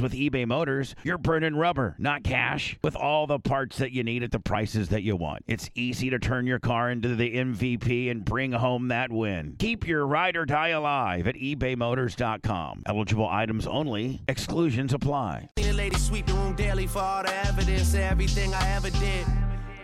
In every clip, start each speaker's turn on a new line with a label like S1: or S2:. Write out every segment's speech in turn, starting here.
S1: with eBay Motors, you're burning rubber, not cash, with all the parts that you need at the prices that you want. It's easy to turn your car into the MVP and bring home that win. Keep your ride or die alive at ebaymotors.com. Eligible items only, exclusions apply.
S2: Lady sweep the room daily for all the evidence everything I ever did.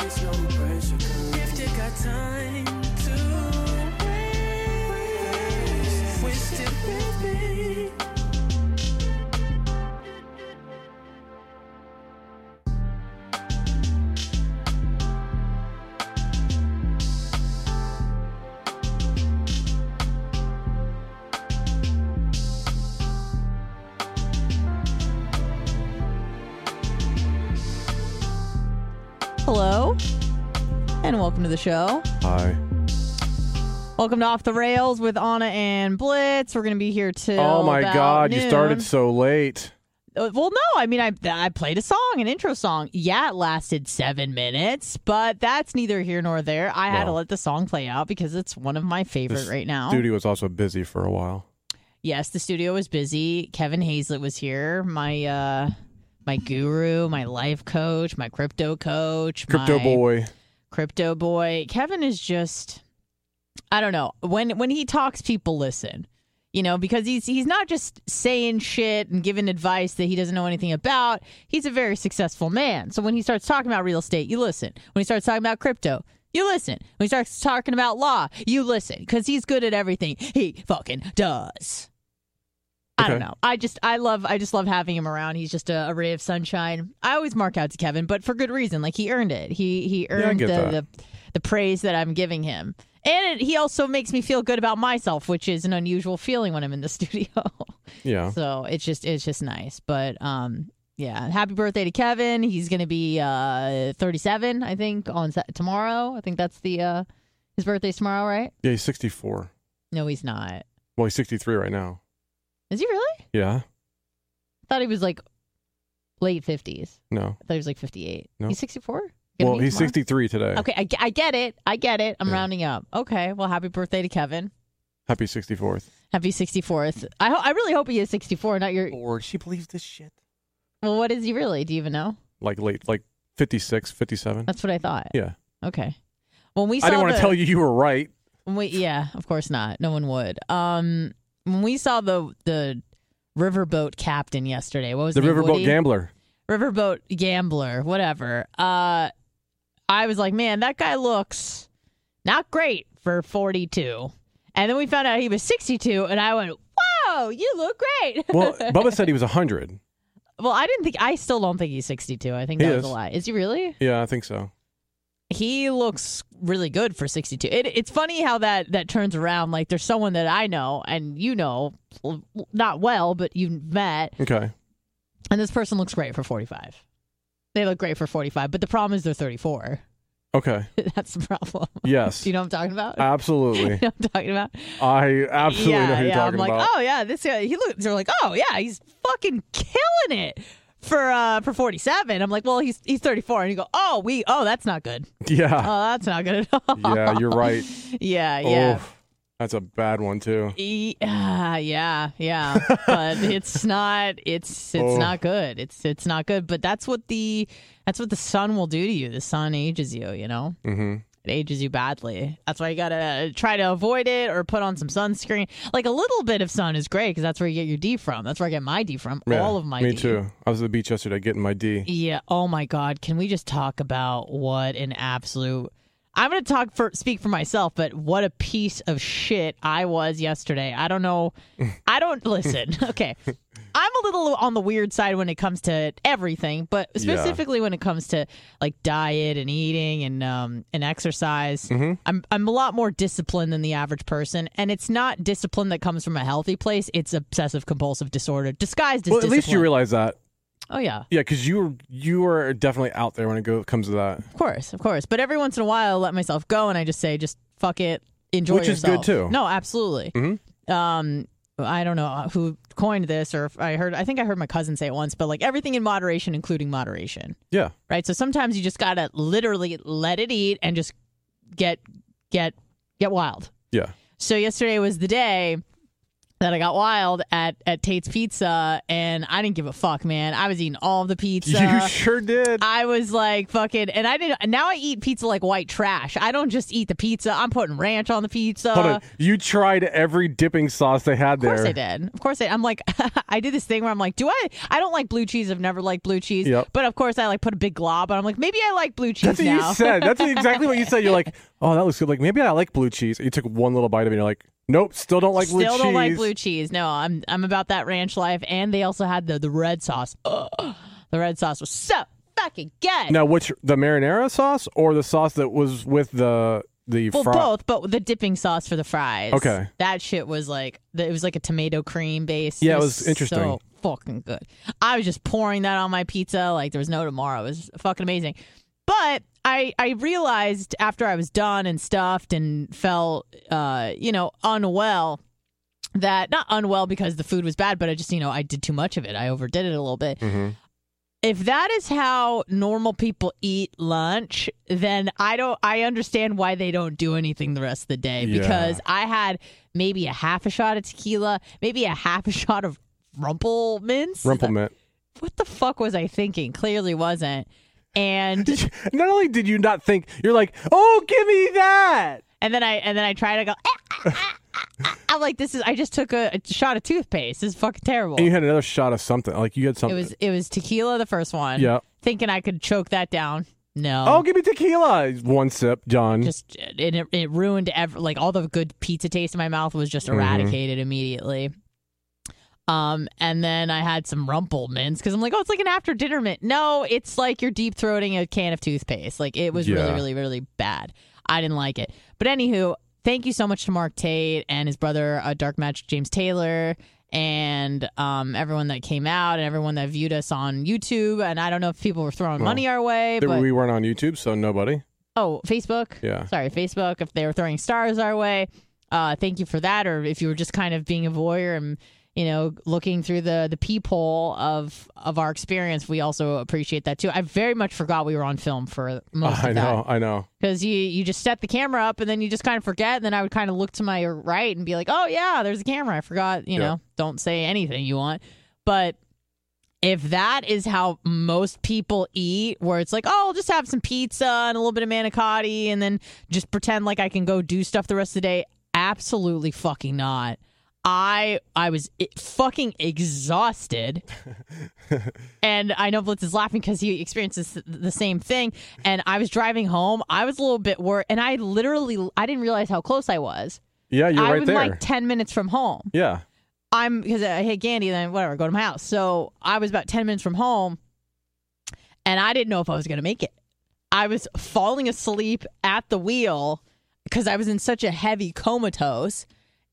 S2: Pressure, if you got time
S3: Hello, and welcome to the show.
S4: Hi.
S3: Welcome to Off the Rails with Anna and Blitz. We're going to be here till.
S4: Oh my
S3: about
S4: God! You started so late.
S3: Uh, Well, no, I mean, I I played a song, an intro song. Yeah, it lasted seven minutes, but that's neither here nor there. I had to
S4: Well.
S3: let the song play out because it's one of my favorite right now.
S4: Studio was also busy for a while.
S3: Yes, the studio was busy. Kevin Hazlett was here. My uh, my guru, my life coach, my crypto coach,
S4: Crypto
S3: my-
S4: boy.
S3: crypto boy. Kevin is just I don't know. When when he talks people listen. You know, because he's he's not just saying shit and giving advice that he doesn't know anything about. He's a very successful man. So when he starts talking about real estate, you listen. When he starts talking about crypto, you listen. When he starts talking about law, you listen because he's good at everything he fucking does. I don't know. I just I love I just love having him around. He's just a, a ray of sunshine. I always mark out to Kevin, but for good reason. Like he earned it. He he earned
S4: get
S3: the, the the praise that I'm giving him. And it, he also makes me feel good about myself, which is an unusual feeling when I'm in the studio.
S4: Yeah.
S3: so it's just it's just nice. But um yeah, happy birthday to Kevin. He's going to be uh 37, I think, on Sa- tomorrow. I think that's the uh his birthday's tomorrow, right?
S4: Yeah, he's 64.
S3: No, he's not.
S4: Well, he's 63 right now.
S3: Is he really?
S4: Yeah.
S3: I thought he was like late 50s.
S4: No.
S3: I thought he was like 58.
S4: No.
S3: He's 64?
S4: Well, he's 63 today.
S3: Okay, I, I get it. I get it. I'm
S4: Yeah.
S3: rounding up. Okay, well, happy birthday to Kevin.
S4: Happy 64th.
S3: Happy 64th. I ho- I really hope he is 64, not your.
S4: Lord, she believes this shit.
S3: Well, what is he really? Do you even know?
S4: Like late, like 56, 57.
S3: That's what I thought.
S4: Yeah.
S3: Okay. When we saw
S4: I didn't want
S3: the-
S4: to tell you you were right.
S3: we, yeah, of course not. No one would. Um, when we saw the the riverboat captain yesterday, what was
S4: The? Riverboat
S3: Woody?
S4: Gambler.
S3: riverboat gambler, whatever. Uh, I was like, man, that guy looks not great for 42. And then we found out he was 62, and I went, whoa, you look great.
S4: Well, Bubba said he was 100.
S3: well, I didn't think, I still don't think he's 62. I think
S4: He
S3: that was
S4: is.
S3: a lie. Is he really?
S4: Yeah, I think so.
S3: He looks really good for 62. It, it's funny how that, that turns around. Like, there's someone that I know, and you know, not well, but you've met,
S4: Okay.
S3: and this person looks great for 45. They look great for 45, but the problem is they're 34.
S4: Okay.
S3: That's the problem.
S4: Yes.
S3: Do you know what I'm talking about?
S4: Absolutely.
S3: you know what I'm talking about?
S4: I absolutely
S3: yeah,
S4: know who you're
S3: yeah.
S4: talking
S3: I'm like,
S4: about.
S3: oh yeah, this guy. He looks. They're like, oh yeah, he's fucking killing it for uh for 47. I'm like, well, he's he's 34, and you go, oh we, oh that's not good.
S4: yeah.
S3: Oh, that's not good at all.
S4: yeah, you're right.
S3: yeah, yeah.
S4: Oh, that's a bad one too.
S3: E- ah, yeah, yeah, but it's not. It's it's
S4: Oh.
S3: not good. It's it's not good. But that's what the that's what the sun will do to you. The sun ages you. You know,
S4: hmm
S3: it ages you badly. That's why you gotta try to avoid it or put on some sunscreen. Like a little bit of sun is great because that's where you get your D from. That's where I get my D from.
S4: Yeah,
S3: All of my
S4: Me
S3: D.
S4: too. I was at the beach yesterday getting my D.
S3: Yeah. Oh my God. Can we just talk about what an absolute. I'm going to talk for speak for myself, but what a piece of shit I was yesterday. I don't know. I don't listen. Okay. I'm a little on the weird side when it comes to everything, but
S4: Yeah.
S3: specifically when it comes to like diet and eating and um and exercise.
S4: Mm-hmm.
S3: I'm I'm a lot more disciplined than the average person, and it's not discipline that comes from a healthy place. It's obsessive compulsive disorder disguised as
S4: Well, at least you realize that.
S3: Oh yeah.
S4: Yeah, because you you are definitely out there when it go, comes to that,
S3: Of course, of course. But every once in a while, I let myself go and I just say, just fuck it, enjoy
S4: Which is good, too.
S3: No, absolutely.
S4: Mhm.
S3: Um, I don't know uh, who coined this, or if I heard. I think I heard my cousin say it once, but like everything in moderation, including moderation,
S4: yeah.
S3: right? So sometimes you just gotta literally let it eat and just get get get wild.
S4: Yeah.
S3: So yesterday was the day that I got wild at at Tate's Pizza, and I didn't give a fuck, man. I was eating all the pizza.
S4: you sure did.
S3: I was like fucking, and I didn't. Now I eat pizza like white trash. I don't just eat the pizza. I'm putting ranch on the pizza.
S4: Hold on. You tried every dipping sauce they had there.
S3: Of course. I did. Of course I. I'm like, I did this thing where I'm like, do I? I don't like blue cheese. I've never liked blue cheese.
S4: Yep.
S3: But of course I like put a big glob, and I'm like, maybe I like blue cheese
S4: That's what
S3: now.
S4: you said. That's exactly what you said. You're like, oh, that looks good. Like maybe I like blue cheese. You took one little bite of it. and You're like, nope, still don't like blue
S3: Still
S4: cheese.
S3: don't like blue cheese. No, I'm I'm about that ranch life. And they also had the the red sauce. Ugh. The red sauce was so fucking good.
S4: Now, which the marinara sauce or the sauce that was with the the
S3: Well,
S4: fry?
S3: both, but the dipping sauce for the fries.
S4: Okay.
S3: that shit was like it was like a tomato cream base.
S4: Yeah, it was interesting.
S3: So fucking good. I was just pouring that on my pizza like there was no tomorrow. It was fucking amazing. But I I realized after I was done and stuffed and felt uh you know unwell that not unwell because the food was bad, but I just you know I did too much of it. I overdid it a little bit
S4: Mhm.
S3: if that is how normal people eat lunch, then I don't I understand why they don't do anything the rest of the day
S4: Yeah.
S3: because I had maybe a half a shot of tequila, maybe a half a shot of Rumple Minze.
S4: Rumplemint.
S3: What the fuck was I thinking? Clearly wasn't. And
S4: Not only did you not think, you're like, oh, give me that.
S3: and then I and then I try to go "Ah, ah, ah, ah, ah." I'm like this is I just took a, a shot of toothpaste. This is fucking terrible.
S4: And you had another shot of something. Like you had something.
S3: It was it was tequila the first one.
S4: Yeah.
S3: Thinking I could choke that down. No.
S4: oh, give me tequila. One sip, John.
S3: just it, it, it ruined ev- like all the good pizza taste in my mouth was just eradicated immediately um and then i had some Rumple Minze because i'm like oh it's like an after dinner mint no it's like you're deep throating a can of toothpaste like it was really
S4: Yeah.
S3: really really bad i didn't like it but anywho thank you so much to mark tate and his brother uh, dark magic james taylor and um, everyone that came out and everyone that viewed us on youtube and i don't know if people were throwing
S4: Well,
S3: money our way but
S4: we weren't on YouTube, so nobody.
S3: Oh, Facebook.
S4: Yeah.
S3: Sorry, Facebook. If they were throwing stars our way, uh, thank you for that. Or if you were just kind of being a voyeur and you know looking through the the peephole of of our experience, we also appreciate that too. I very much forgot we were on film for most of that.
S4: I know, I know.
S3: because you you just set the camera up and then you just kind of forget. And then I would kind of look to my right and be like, oh yeah, there's a camera. I forgot. You
S4: Yeah.
S3: know, don't say anything you want, but if that is how most people eat, where it's like, oh, I'll just have some pizza and a little bit of manicotti and then just pretend like I can go do stuff the rest of the day, absolutely fucking not. I I was fucking exhausted, and I know Blitz is laughing because he experiences the same thing. And I was driving home. I was a little bit worried, and I literally I didn't realize how close I was.
S4: Yeah, you're
S3: I
S4: right
S3: was
S4: there.
S3: like ten minutes from home.
S4: yeah.
S3: I'm because I hate Gandhi, then whatever, go to my house. So I was about 10 minutes from home and I didn't know if I was going to make it. I was falling asleep at the wheel because I was in such a heavy comatose.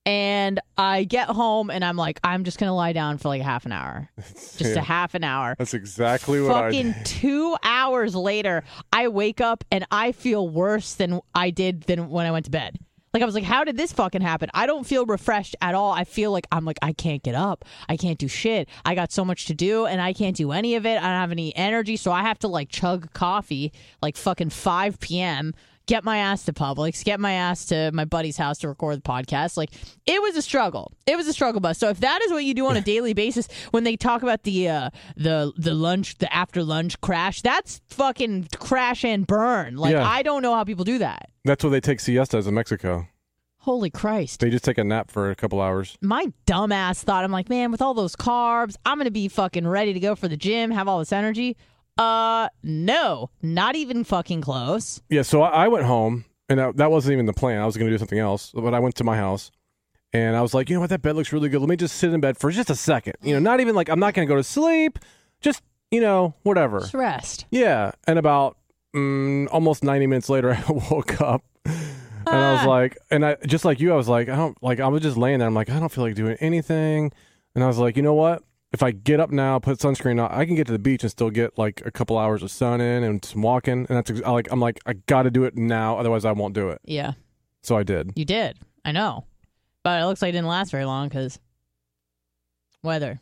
S3: And I get home and I'm like, I'm just gonna lie down for like half an hour, just
S4: Yeah.
S3: a half an hour.
S4: That's exactly what I
S3: do.
S4: Fucking
S3: two hours later, I wake up and I feel worse than I did than when I went to bed. Like I was like, how did this fucking happen? I don't feel refreshed at all. I feel like I'm like I can't get up. I can't do shit. I got so much to do and I can't do any of it. I don't have any energy, so I have to like chug coffee like fucking 5 p.m. Get my ass to Publix, get my ass to my buddy's house to record the podcast. Like it was a struggle. It was a struggle bus. So if that is what you do on a daily basis, when they talk about the uh, the the lunch, the after lunch crash, that's fucking crash and burn. Like
S4: Yeah.
S3: I don't know how people do that.
S4: That's what they take siestas in Mexico.
S3: Holy Christ.
S4: They just take a nap for a couple hours.
S3: My dumbass thought, I'm like, man, with all those carbs, I'm going to be fucking ready to go for the gym, have all this energy. Uh, no, not even fucking close.
S4: Yeah, so I, I went home, and that, that wasn't even the plan. I was going to do something else, but I went to my house, and I was like, you know what, that bed looks really good. Let me just sit in bed for just a second. You know, not even like I'm not going to go to sleep. Just you know, whatever.
S3: Just rest.
S4: Yeah, and about mm, almost 90 minutes later, I woke up. And I was
S3: Ah.
S4: like, and I just like you, I was like, I don't like. I was just laying there. I'm like, I don't feel like doing anything. And I was like, you know what? If I get up now, put sunscreen on, I can get to the beach and still get like a couple hours of sun in and some walking. And that's I like, I'm like, I got to do it now, otherwise I won't do it.
S3: Yeah,
S4: So I did.
S3: you did. I know. But it looks like it didn't last very long because weather.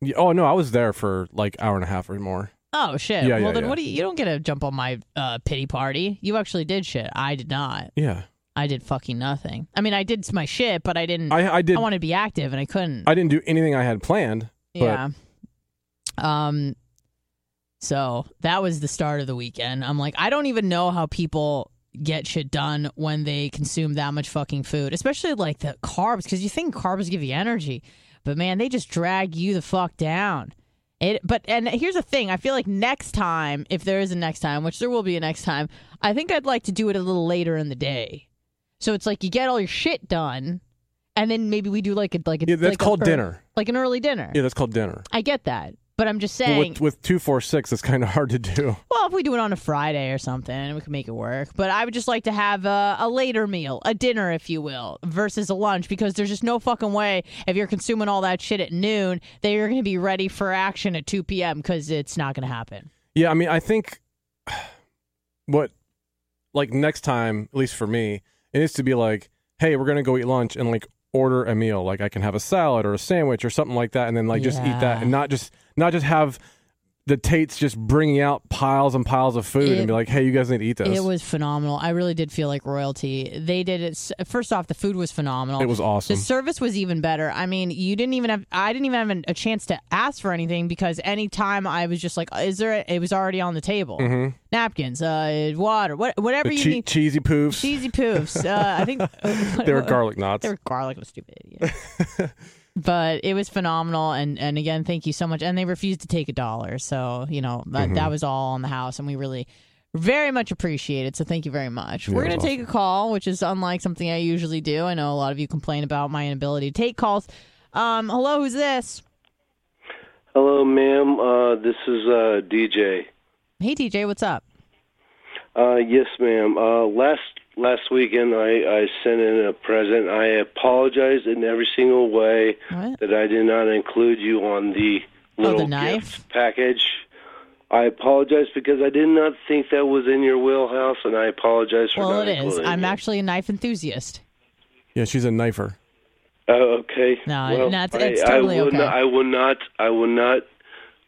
S4: Yeah, oh no, I was there for like hour and a half or more.
S3: Oh, shit.
S4: Yeah,
S3: well,
S4: yeah,
S3: then
S4: yeah.
S3: what do you, you don't get to jump on my uh, pity party. You actually did shit. I did not.
S4: Yeah,
S3: I did fucking nothing. I mean, I did my shit, but I didn't.
S4: I I did.
S3: I wanted to be active and I couldn't.
S4: I didn't do anything I had planned.
S3: Yeah. Um. So that was the start of the weekend. I'm like, I don't even know how people get shit done when they consume that much fucking food, especially like the carbs, because you think carbs give you energy, but man, they just drag you the fuck down. It, but and here's the thing: I feel like next time, if there is a next time, which there will be a next time, I think I'd like to do it a little later in the day. So it's like you get all your shit done, and then maybe we do like a like a
S4: Yeah, that's
S3: like
S4: called
S3: ear-
S4: dinner.
S3: like an early dinner.
S4: Yeah, that's called dinner.
S3: I get that, but I'm just
S4: Well,
S3: saying.
S4: with with two four six, it's kind of hard to do.
S3: well, if we do it on a Friday or something, we can make it work. But I would just like to have a, a later meal, a dinner, if you will, versus a lunch, because there's just no fucking way if you're consuming all that shit at noon that you're going to be ready for action at 2 p.m. because it's not going to happen.
S4: Yeah, I mean, I think what like next time, at least for me, it needs to be like, hey, we're gonna go eat lunch and like order a meal. Like I can have a salad or a sandwich or something like that, and then like just eat that, and not just not just have the Tates just bringing out piles and piles of food
S3: It-
S4: and be like, hey, you guys need to eat this.
S3: It was phenomenal. I really did feel like royalty. They did it. First off, the food was phenomenal.
S4: It was awesome.
S3: The service was even better. I mean, you didn't even have. I didn't even have a chance to ask for anything because anytime I was just like, "Is there?" It was already on the table.
S4: Mhm.
S3: Napkins, uh, water, what, whatever
S4: The
S3: you
S4: che-
S3: need.
S4: cheesy poofs.
S3: Cheesy poofs. Uh, I think
S4: they were garlic knots.
S3: They were garlic. Stupid idiot. but it was phenomenal, and and again, thank you so much. And they refused to take a dollar, so you know that
S4: Mm-hmm.
S3: that was all on the house, and we really. Very much appreciate it. So thank you very much.
S4: Yeah,
S3: We're going
S4: was
S3: to take a call, which is unlike something I usually do. I know a lot of you complain about my inability to take calls. Um, hello, who's this?
S5: Hello, ma'am. Uh, this is uh, DJ.
S3: Hey, dj what's up?
S5: Uh, yes, ma'am. Uh, last last weekend, I, I sent in a present. I apologize in every single way
S3: What?
S5: that I did not include you on the
S3: Oh, the
S5: little
S3: knife?
S5: gift package. I apologize because I did not think that was in your wheelhouse, and I apologize for
S3: Well,
S5: not
S3: it is. I'm
S5: you.
S3: actually a knife enthusiast.
S4: yeah, she's a knifer.
S5: Oh, okay.
S3: No,
S5: well,
S3: no, it's-
S5: I,
S3: it's totally
S5: I will
S3: okay.
S5: Not, I will not. I will not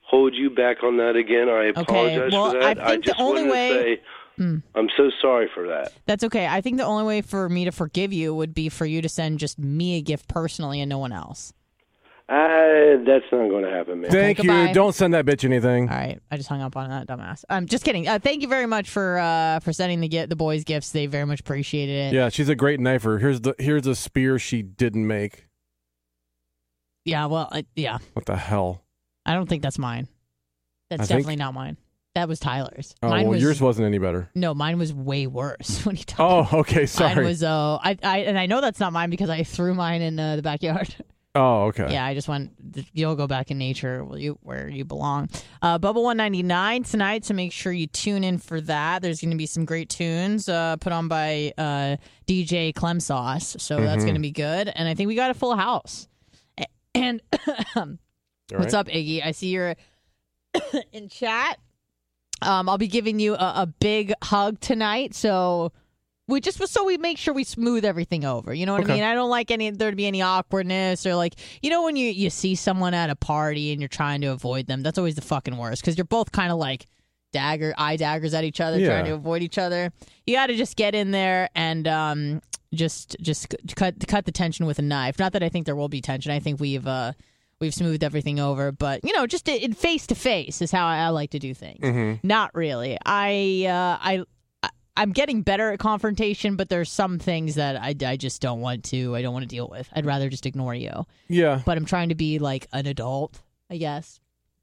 S5: hold you back on that again. I apologize okay.
S3: well,
S5: for
S3: I think the
S5: just
S3: only way-
S5: to say
S3: Mm.
S5: I'm so sorry for that.
S3: That's okay. I think the only way for me to forgive you would be for you to send just me a gift personally and no one else.
S5: Uh, that's not going to happen, man.
S4: Thank
S3: goodbye.
S4: you. Don't send that bitch anything.
S3: All right, I just hung up on that dumbass. I'm just kidding. Uh, thank you very much for uh, for sending the get the boys gifts. They very much appreciated it.
S4: Yeah, she's a great knifer. Here's the here's a spear she didn't make.
S3: Yeah, well, uh, yeah.
S4: What the hell?
S3: I don't think that's mine. That's
S4: I think-
S3: definitely not mine. That was Tyler's.
S4: Oh,
S3: mine
S4: well,
S3: was
S4: yours wasn't any better.
S3: no, mine was way worse when he told
S4: Oh, okay. sorry.
S3: Mine was uh, I, I and I know that's not mine because I threw mine in uh, the backyard.
S4: Oh, okay.
S3: Yeah, I just went. You'll go back in nature where you where you belong. Uh, Bubba one ninety nine tonight, so make sure you tune in for that. There's going to be some great tunes uh, put on by uh, DJ Clem Sauce, so that's going to be good. And I think we got a full house. And what's
S4: right.
S3: up, Iggy? I see you're in chat. Um, I'll be giving you a, a big hug tonight, so we just so we make sure we smooth everything over. You know what
S4: Okay.
S3: I mean? I don't like any there to be any awkwardness or like you know when you you see someone at a party and you're trying to avoid them. That's always the fucking worst because you're both kind of like dagger eye daggers at each other,
S4: Yeah.
S3: trying to avoid each other. You got to just get in there and um just just cut cut the tension with a knife. Not that I think there will be tension. I think we've uh we've smoothed everything over, but you know, just in face to face is how I, I like to do things.
S4: Mhm.
S3: Not really. I uh, I. I'm getting better at confrontation, but there's some things that I, I just don't want to. I don't want to deal with. I'd rather just ignore you.
S4: Yeah.
S3: But I'm trying to be like an adult, I guess,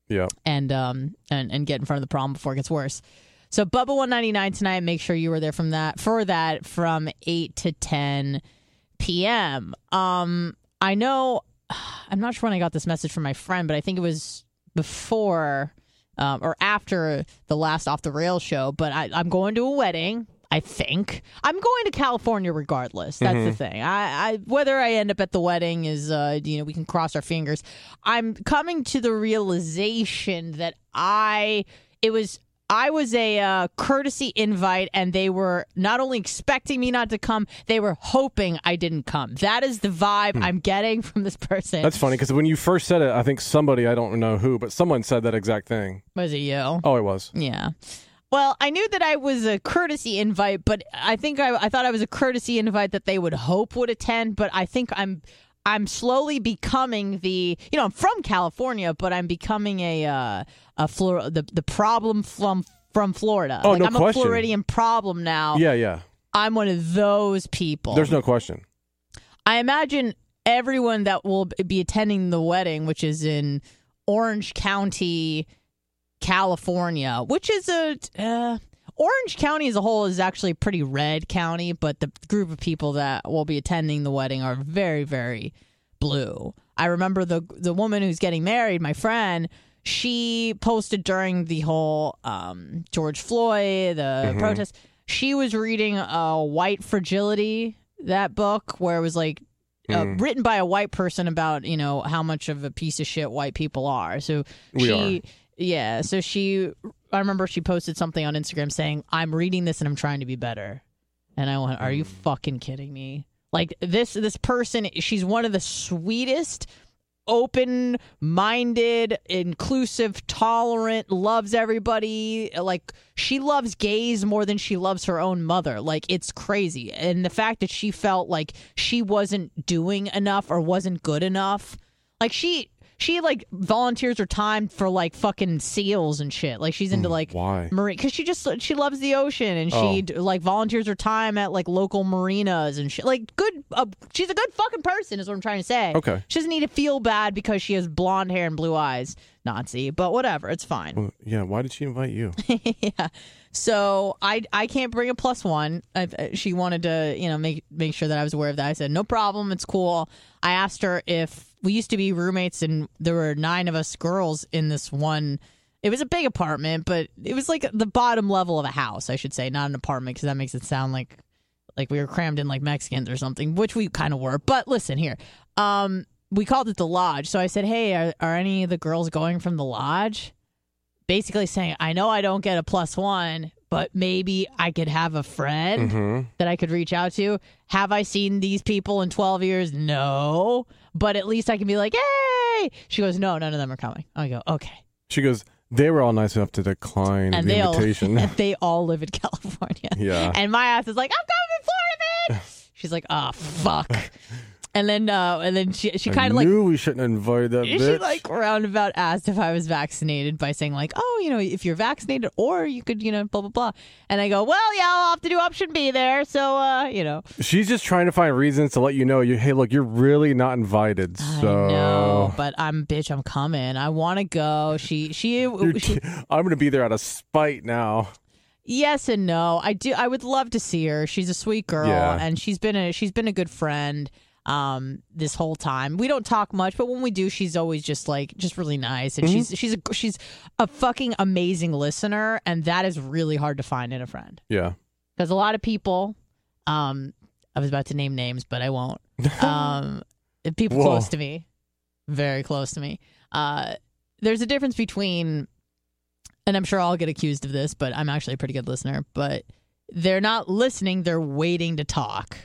S4: Yeah.
S3: and um and, and get in front of the problem before it gets worse. So Bubba 199 tonight. Make sure you were there from that for that from eight to ten p.m. Um, I know. I'm not sure when I got this message from my friend, but I think it was before um, or after the last off the rail show. But I, I'm going to a wedding. I think I'm going to California regardless. That's the thing. I, I whether I end up at the wedding is uh, you know we can cross our fingers. I'm coming to the realization that I it was I was a uh, courtesy invite, and they were not only expecting me not to come, they were hoping I didn't come. That is the vibe I'm getting from this person.
S4: That's funny because when you first said it, I think somebody, I don't know who, but someone said that exact thing.
S3: was it you?
S4: Oh, it was.
S3: Yeah. Well, I knew that I was a courtesy invite, but I think I, I thought I was a courtesy invite that they would hope would attend. But I think I'm I'm slowly becoming the you know I'm from California, but I'm becoming a uh, a Flor- the the problem from from Florida.
S4: Oh,
S3: like
S4: no
S3: I'm
S4: question.
S3: a Floridian problem now.
S4: Yeah, yeah.
S3: I'm one of those people.
S4: There's no question.
S3: I imagine everyone that will be attending the wedding, which is in Orange County, California, which is a uh, Orange County as a whole is actually a pretty red county, but the group of people that will be attending the wedding are very, very blue. I remember the the woman who's getting married, my friend. She posted during the whole um, George Floyd the protest. She was reading uh, White Fragility, that book where it was like uh, written by a white person about you know how much of a piece of shit white people are. So
S4: We
S3: she, yeah. So she, I remember she posted something on Instagram saying, "I'm reading this and I'm trying to be better," and I went, "Are you hmm. fucking kidding me?" Like this, this person, she's one of the sweetest. Open minded, inclusive, tolerant, loves everybody. Like, she loves gays more than she loves her own mother. Like, it's crazy. And the fact that she felt like she wasn't doing enough or wasn't good enough. Like, she. She like volunteers her time for like fucking seals and shit. Like she's into like
S4: Why?
S3: marine because she just she loves the ocean and she d like volunteers her time at like local marinas and shit. Like good, uh, she's a good fucking person is what I'm trying to say.
S4: Okay.
S3: she doesn't need to feel bad because she has blonde hair and blue eyes. Nazi, but whatever, it's fine.
S4: Well, yeah. Why did she invite you?
S3: yeah. So I I can't bring a plus one. I, she wanted to you know make make sure that I was aware of that. I said no problem, it's cool. I asked her if we used to be roommates and there were nine of us girls in this one. It was a big apartment, but it was like the bottom level of a house, I should say, not an apartment because that makes it sound like like we were crammed in like Mexicans or something, which we kind of were. But listen here, um, we called it the lodge. So I said, hey, are, are any of the girls going from the lodge? basically saying, I know I don't get a plus one, but maybe I could have a friend
S4: hmm
S3: that I could reach out to. Have I seen these people in 12 years? No. But at least I can be like, hey. She goes, no, none of them are coming. I go, okay.
S4: She goes, they were all nice enough to decline
S3: And
S4: the
S3: they all,
S4: invitation.
S3: and they all live in California.
S4: Yeah.
S3: And my ass is like, I'm coming to Florida, man. She's like, oh, fuck. And then, uh, and then she, she kind of like,
S4: knew we shouldn't invite that
S3: she
S4: bitch.
S3: like roundabout asked if I was vaccinated by saying like, oh, you know, if you're vaccinated or you could, you know, blah blah blah. And I go, well, yeah, I'll have to do option B there. So, uh, you know,
S4: She's just trying to find reasons to let you know. You, hey, look, you're really not invited. So
S3: I know, but I'm bitch. I'm coming. I want to go. She, she, she
S4: I'm gonna be there out of spite now.
S3: yes and no. I do. I would love to see her. She's a sweet girl,
S4: Yeah.
S3: and she's been a she's been a good friend. Um this whole time. We don't talk much, but when we do, she's always just like just really nice and she's she's a she's a fucking amazing listener and that is really hard to find in a friend.
S4: Yeah.
S3: Cuz a lot of people um I was about to name names, but I won't. Um people
S4: Whoa.
S3: close to me, very close to me. Uh there's a difference between and I'm sure I'll get accused of this, but I'm actually a pretty good listener, but they're not listening, they're waiting to talk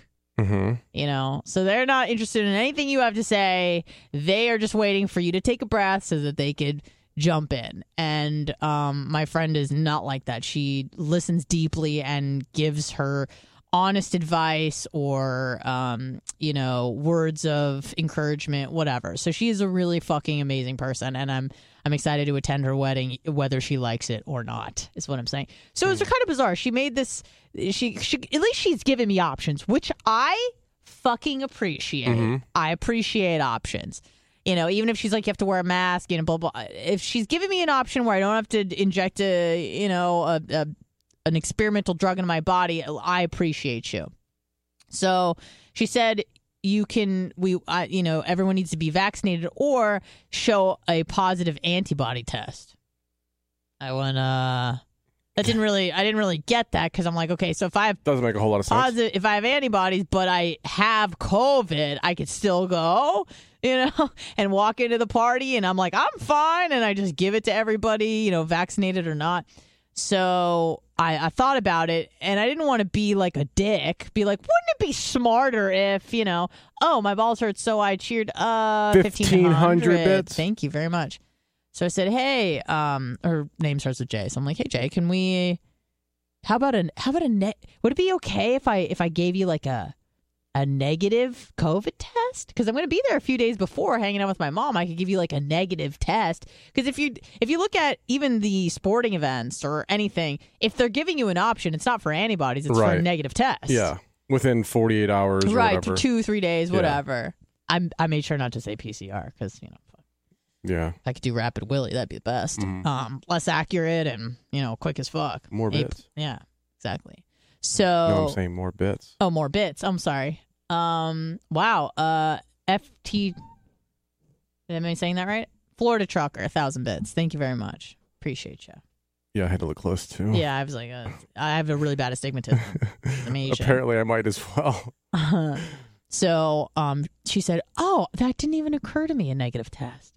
S4: Mm-hmm.
S3: you know so they're not interested in anything you have to say. They are just waiting for you to take a breath so that they could jump in. And um my friend is not like that. She listens deeply and gives her honest advice or um you know words of encouragement whatever. So she is a really fucking amazing person and i'm i'm excited to attend her wedding whether she likes it or not is what i'm saying. So it's hmm. kind of bizarre. She made this she, she at least she's given me options which i fucking appreciate. Mm-hmm. I appreciate options. You know even if she's like you have to wear a mask you know blah blah if she's giving me an option where i don't have to inject a you know a, a an experimental drug into my body i appreciate you. So she said you can we uh, you know everyone needs to be vaccinated or show a positive antibody test i want to. that didn't really i didn't really get that because i'm like okay so if i have
S4: Doesn't make a whole lot of sense.
S3: positive if i have antibodies but i have covid i could still go you know and walk into the party and i'm like i'm fine and i just give it to everybody you know vaccinated or not so I, I thought about it and I didn't want to be like a dick. Be like, wouldn't it be smarter if, you know, oh, my balls hurt, so I cheered uh
S4: 1500
S3: 1500
S4: bits.
S3: Thank you very much. So I said, hey, um, her name starts with J. So I'm like, hey, Jay, can we, how about a, how about a net, would it be okay if I, if I gave you like a, a negative COVID test? Because I'm going to be there a few days before hanging out with my mom. I could give you like a negative test. Because if you if you look at even the sporting events or anything, if they're giving you an option, it's not for antibodies; it's for a negative test.
S4: Yeah. Within 48 hours
S3: right. Two, three days,
S4: Yeah.
S3: whatever. I I made sure not to say PCR because you know
S4: yeah.
S3: if I could do rapid Willie, that'd be the best.
S4: Mhm.
S3: Um, less accurate and you know quick as fuck.
S4: More
S3: Ape-
S4: bits.
S3: Yeah, exactly. So
S4: No, I'm saying more bits.
S3: Oh, more bits. I'm sorry. Um. Wow. Uh. FT. Am I saying that right? Florida trucker, a thousand bits. Thank you very much. Appreciate you.
S4: Yeah, I had to look close too.
S3: Yeah, I was like, uh, I have a really bad astigmatism.
S4: Apparently, I might as well.
S3: so, um, she said, "Oh, that didn't even occur to me. A negative test."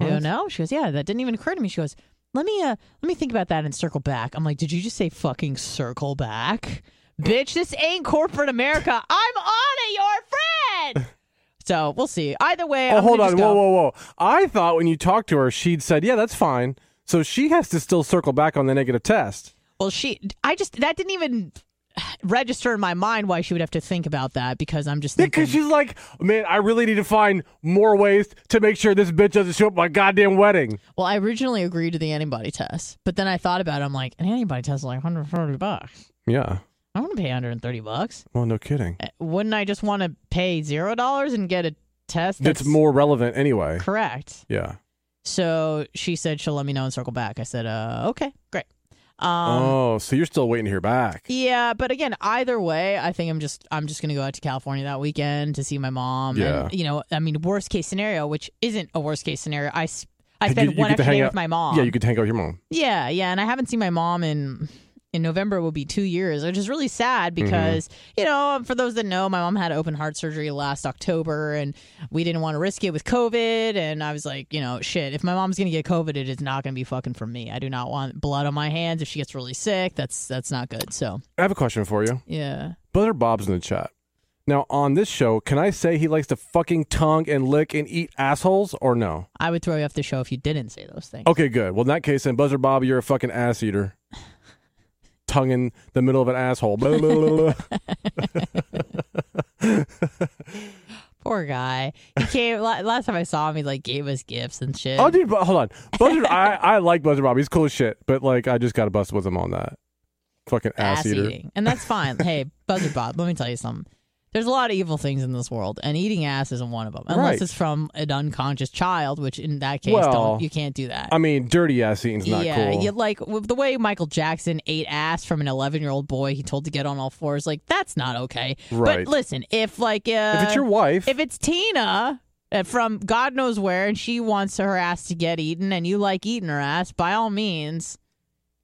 S3: I go,
S4: What?
S3: "No." She goes, "Yeah, that didn't even occur to me." She goes, "Let me, uh, let me think about that and circle back." I'm like, "Did you just say fucking circle back, bitch? This ain't corporate America. I'm on it, your friend." So we'll see. Either way,
S4: Oh,
S3: I'm
S4: hold on. Whoa, whoa, whoa. I thought when you talked to her, she'd said, yeah, that's fine. So she has to still circle back on the negative test.
S3: Well, she, I just that didn't even register in my mind why she would have to think about that because I'm just thinking.
S4: Because she's like, man, I really need to find more ways to make sure this bitch doesn't show up at my goddamn wedding.
S3: Well, I originally agreed to the antibody test, but then I thought about it. I'm like, an antibody test is like 140 bucks.
S4: Yeah.
S3: I want to pay 130 bucks.
S4: Well, no kidding.
S3: Uh, Wouldn't I just want to pay zero dollars and get a test
S4: That's more relevant anyway.
S3: correct?
S4: Yeah.
S3: So she said she'll let me know and circle back. I said, uh, okay, great. Um,
S4: oh, so you're still waiting to hear back.
S3: Yeah, but again, either way, I think I'm just I'm just gonna go out to California that weekend to see my mom.
S4: Yeah.
S3: And, you know, I mean, worst case scenario, which isn't a worst case scenario. I
S4: You-
S3: spent
S4: you
S3: one
S4: get
S3: extra day
S4: out-
S3: with my mom.
S4: Yeah, you could hang out with your mom.
S3: Yeah, yeah, and I haven't seen my mom in in November will be two years, which is really sad
S4: Mm-hmm.
S3: because you know, for those that know, my mom had open heart surgery last October, and we didn't want to risk it with COVID. And I was like, you know, shit, if my mom's gonna get COVID, it is not gonna be fucking for me. I do not want blood on my hands. If she gets really sick, that's that's not good. So
S4: I have a question for you.
S3: yeah.
S4: Brother Bob's in the chat. Now, on this show, can I say he likes to fucking tongue and lick and eat assholes or no?
S3: I would throw you off the show if you didn't say those things.
S4: Okay, good. Well, in that case, then, Buzzer Bob, you're a fucking ass eater. Tongue in the middle of an asshole. Blah, blah, blah.
S3: Poor guy. He came last time I saw him. He like gave us gifts and shit.
S4: oh, dude, but hold on. Buzzer, I, I like Buzzer Bob. He's cool as shit. But, like, I just got to bust with him on that. Fucking ass,
S3: ass
S4: eater.
S3: eating, and that's fine. hey, Buzzer Bob, let me tell you something. There's a lot of evil things in this world, and eating ass isn't one of them. Unless
S4: Right.
S3: it's from an unconscious child, which in that case,
S4: Well,
S3: don't you can't do that.
S4: I mean, dirty ass eating's not
S3: yeah,
S4: cool.
S3: you like w- the way Michael Jackson ate ass from an 11 year old boy he told to get on all fours. Like that's not okay.
S4: Right.
S3: But listen, if like uh,
S4: if it's your wife,
S3: if it's Tina uh, from God knows where and she wants her ass to get eaten and you like eating her ass, by all means,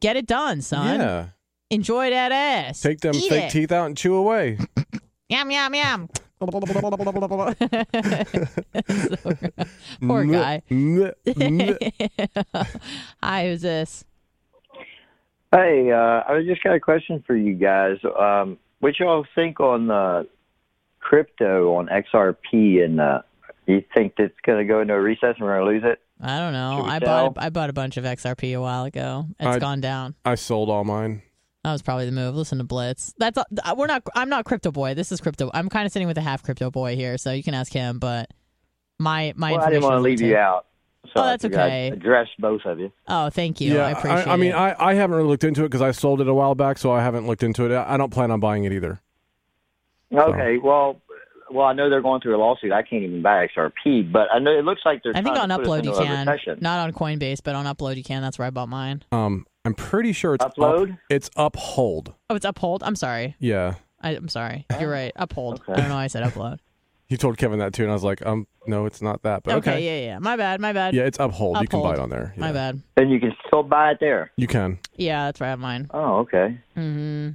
S3: get it done, son.
S4: yeah,
S3: Enjoy that ass.
S4: take them
S3: Eat
S4: fake
S3: it.
S4: teeth out and chew away.
S3: Yum yum yum. Poor guy.
S4: mwah, mwah.
S3: Hi, who's this?
S6: Hey, uh, I just got a question for you guys. Um, what y'all think on uh, crypto on XRP, and uh, you think it's going to go into a recess and we're going to lose it?
S3: I don't know. I
S6: sell?
S3: bought I bought a bunch of XRP a while ago. It's
S4: I-
S3: gone down.
S4: I sold all mine.
S3: That was probably the move. Listen to Blitz. That's uh, we're not. I'm not crypto boy. This is crypto. I'm kind of sitting with a half crypto boy here, so you can ask him. But my my
S6: well, I didn't want to leave you out. So
S3: Oh, that's
S6: figured I'd
S3: okay.
S6: Address both of you.
S3: Oh, thank you.
S4: yeah,
S3: I appreciate. It.
S4: I, mean,
S3: it.
S4: I, I haven't really looked into it because I sold it a while back, so I haven't looked into it. I I don't plan on buying it either.
S6: Okay, well, well, I know they're going through a lawsuit. I can't even buy XRP, but I know it looks like they're.
S3: I think on
S6: to put
S3: Upload you can,
S6: recession.
S3: not on Coinbase, but on Upload you can. That's where I bought mine.
S4: Um, I'm pretty sure it's
S6: Upload?
S4: Up, it's uphold.
S3: Oh, it's Uphold. I'm sorry.
S4: Yeah,
S3: I, I'm sorry. You're right. Uphold.
S6: Okay.
S3: I don't know why I said Upload.
S4: he told Kevin that too, and I was like, um, no, it's not that. But
S3: okay.
S4: okay,
S3: Yeah, yeah. My bad. My bad.
S4: yeah, it's uphold. You can buy it on there.
S3: My bad.
S6: And you can still buy it there.
S4: You can.
S3: Yeah, that's where I have mine.
S6: Oh, okay.
S3: hmm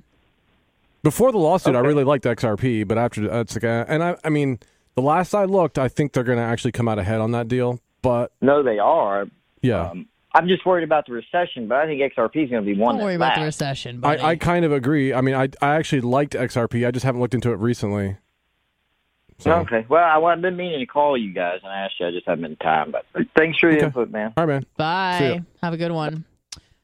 S4: Before the lawsuit, I really liked XRP, but after that's like, uh, and I, I mean, the last I looked, I think they're going to actually come out ahead on that deal. But
S6: No, they are.
S4: yeah,
S6: Um, I'm just worried about the recession, but I think XRP is going to be one
S3: Don't
S6: that
S3: worry about the recession. Buddy.
S4: I, I kind of agree. I mean, I, I actually liked XRP. I just haven't looked into it recently. So,
S6: Okay. Well, I, I've been meaning to call you guys and ask you. I just haven't been time. But thanks for your
S4: Okay.
S6: input, man.
S4: all right, man.
S3: Bye. Have a good one.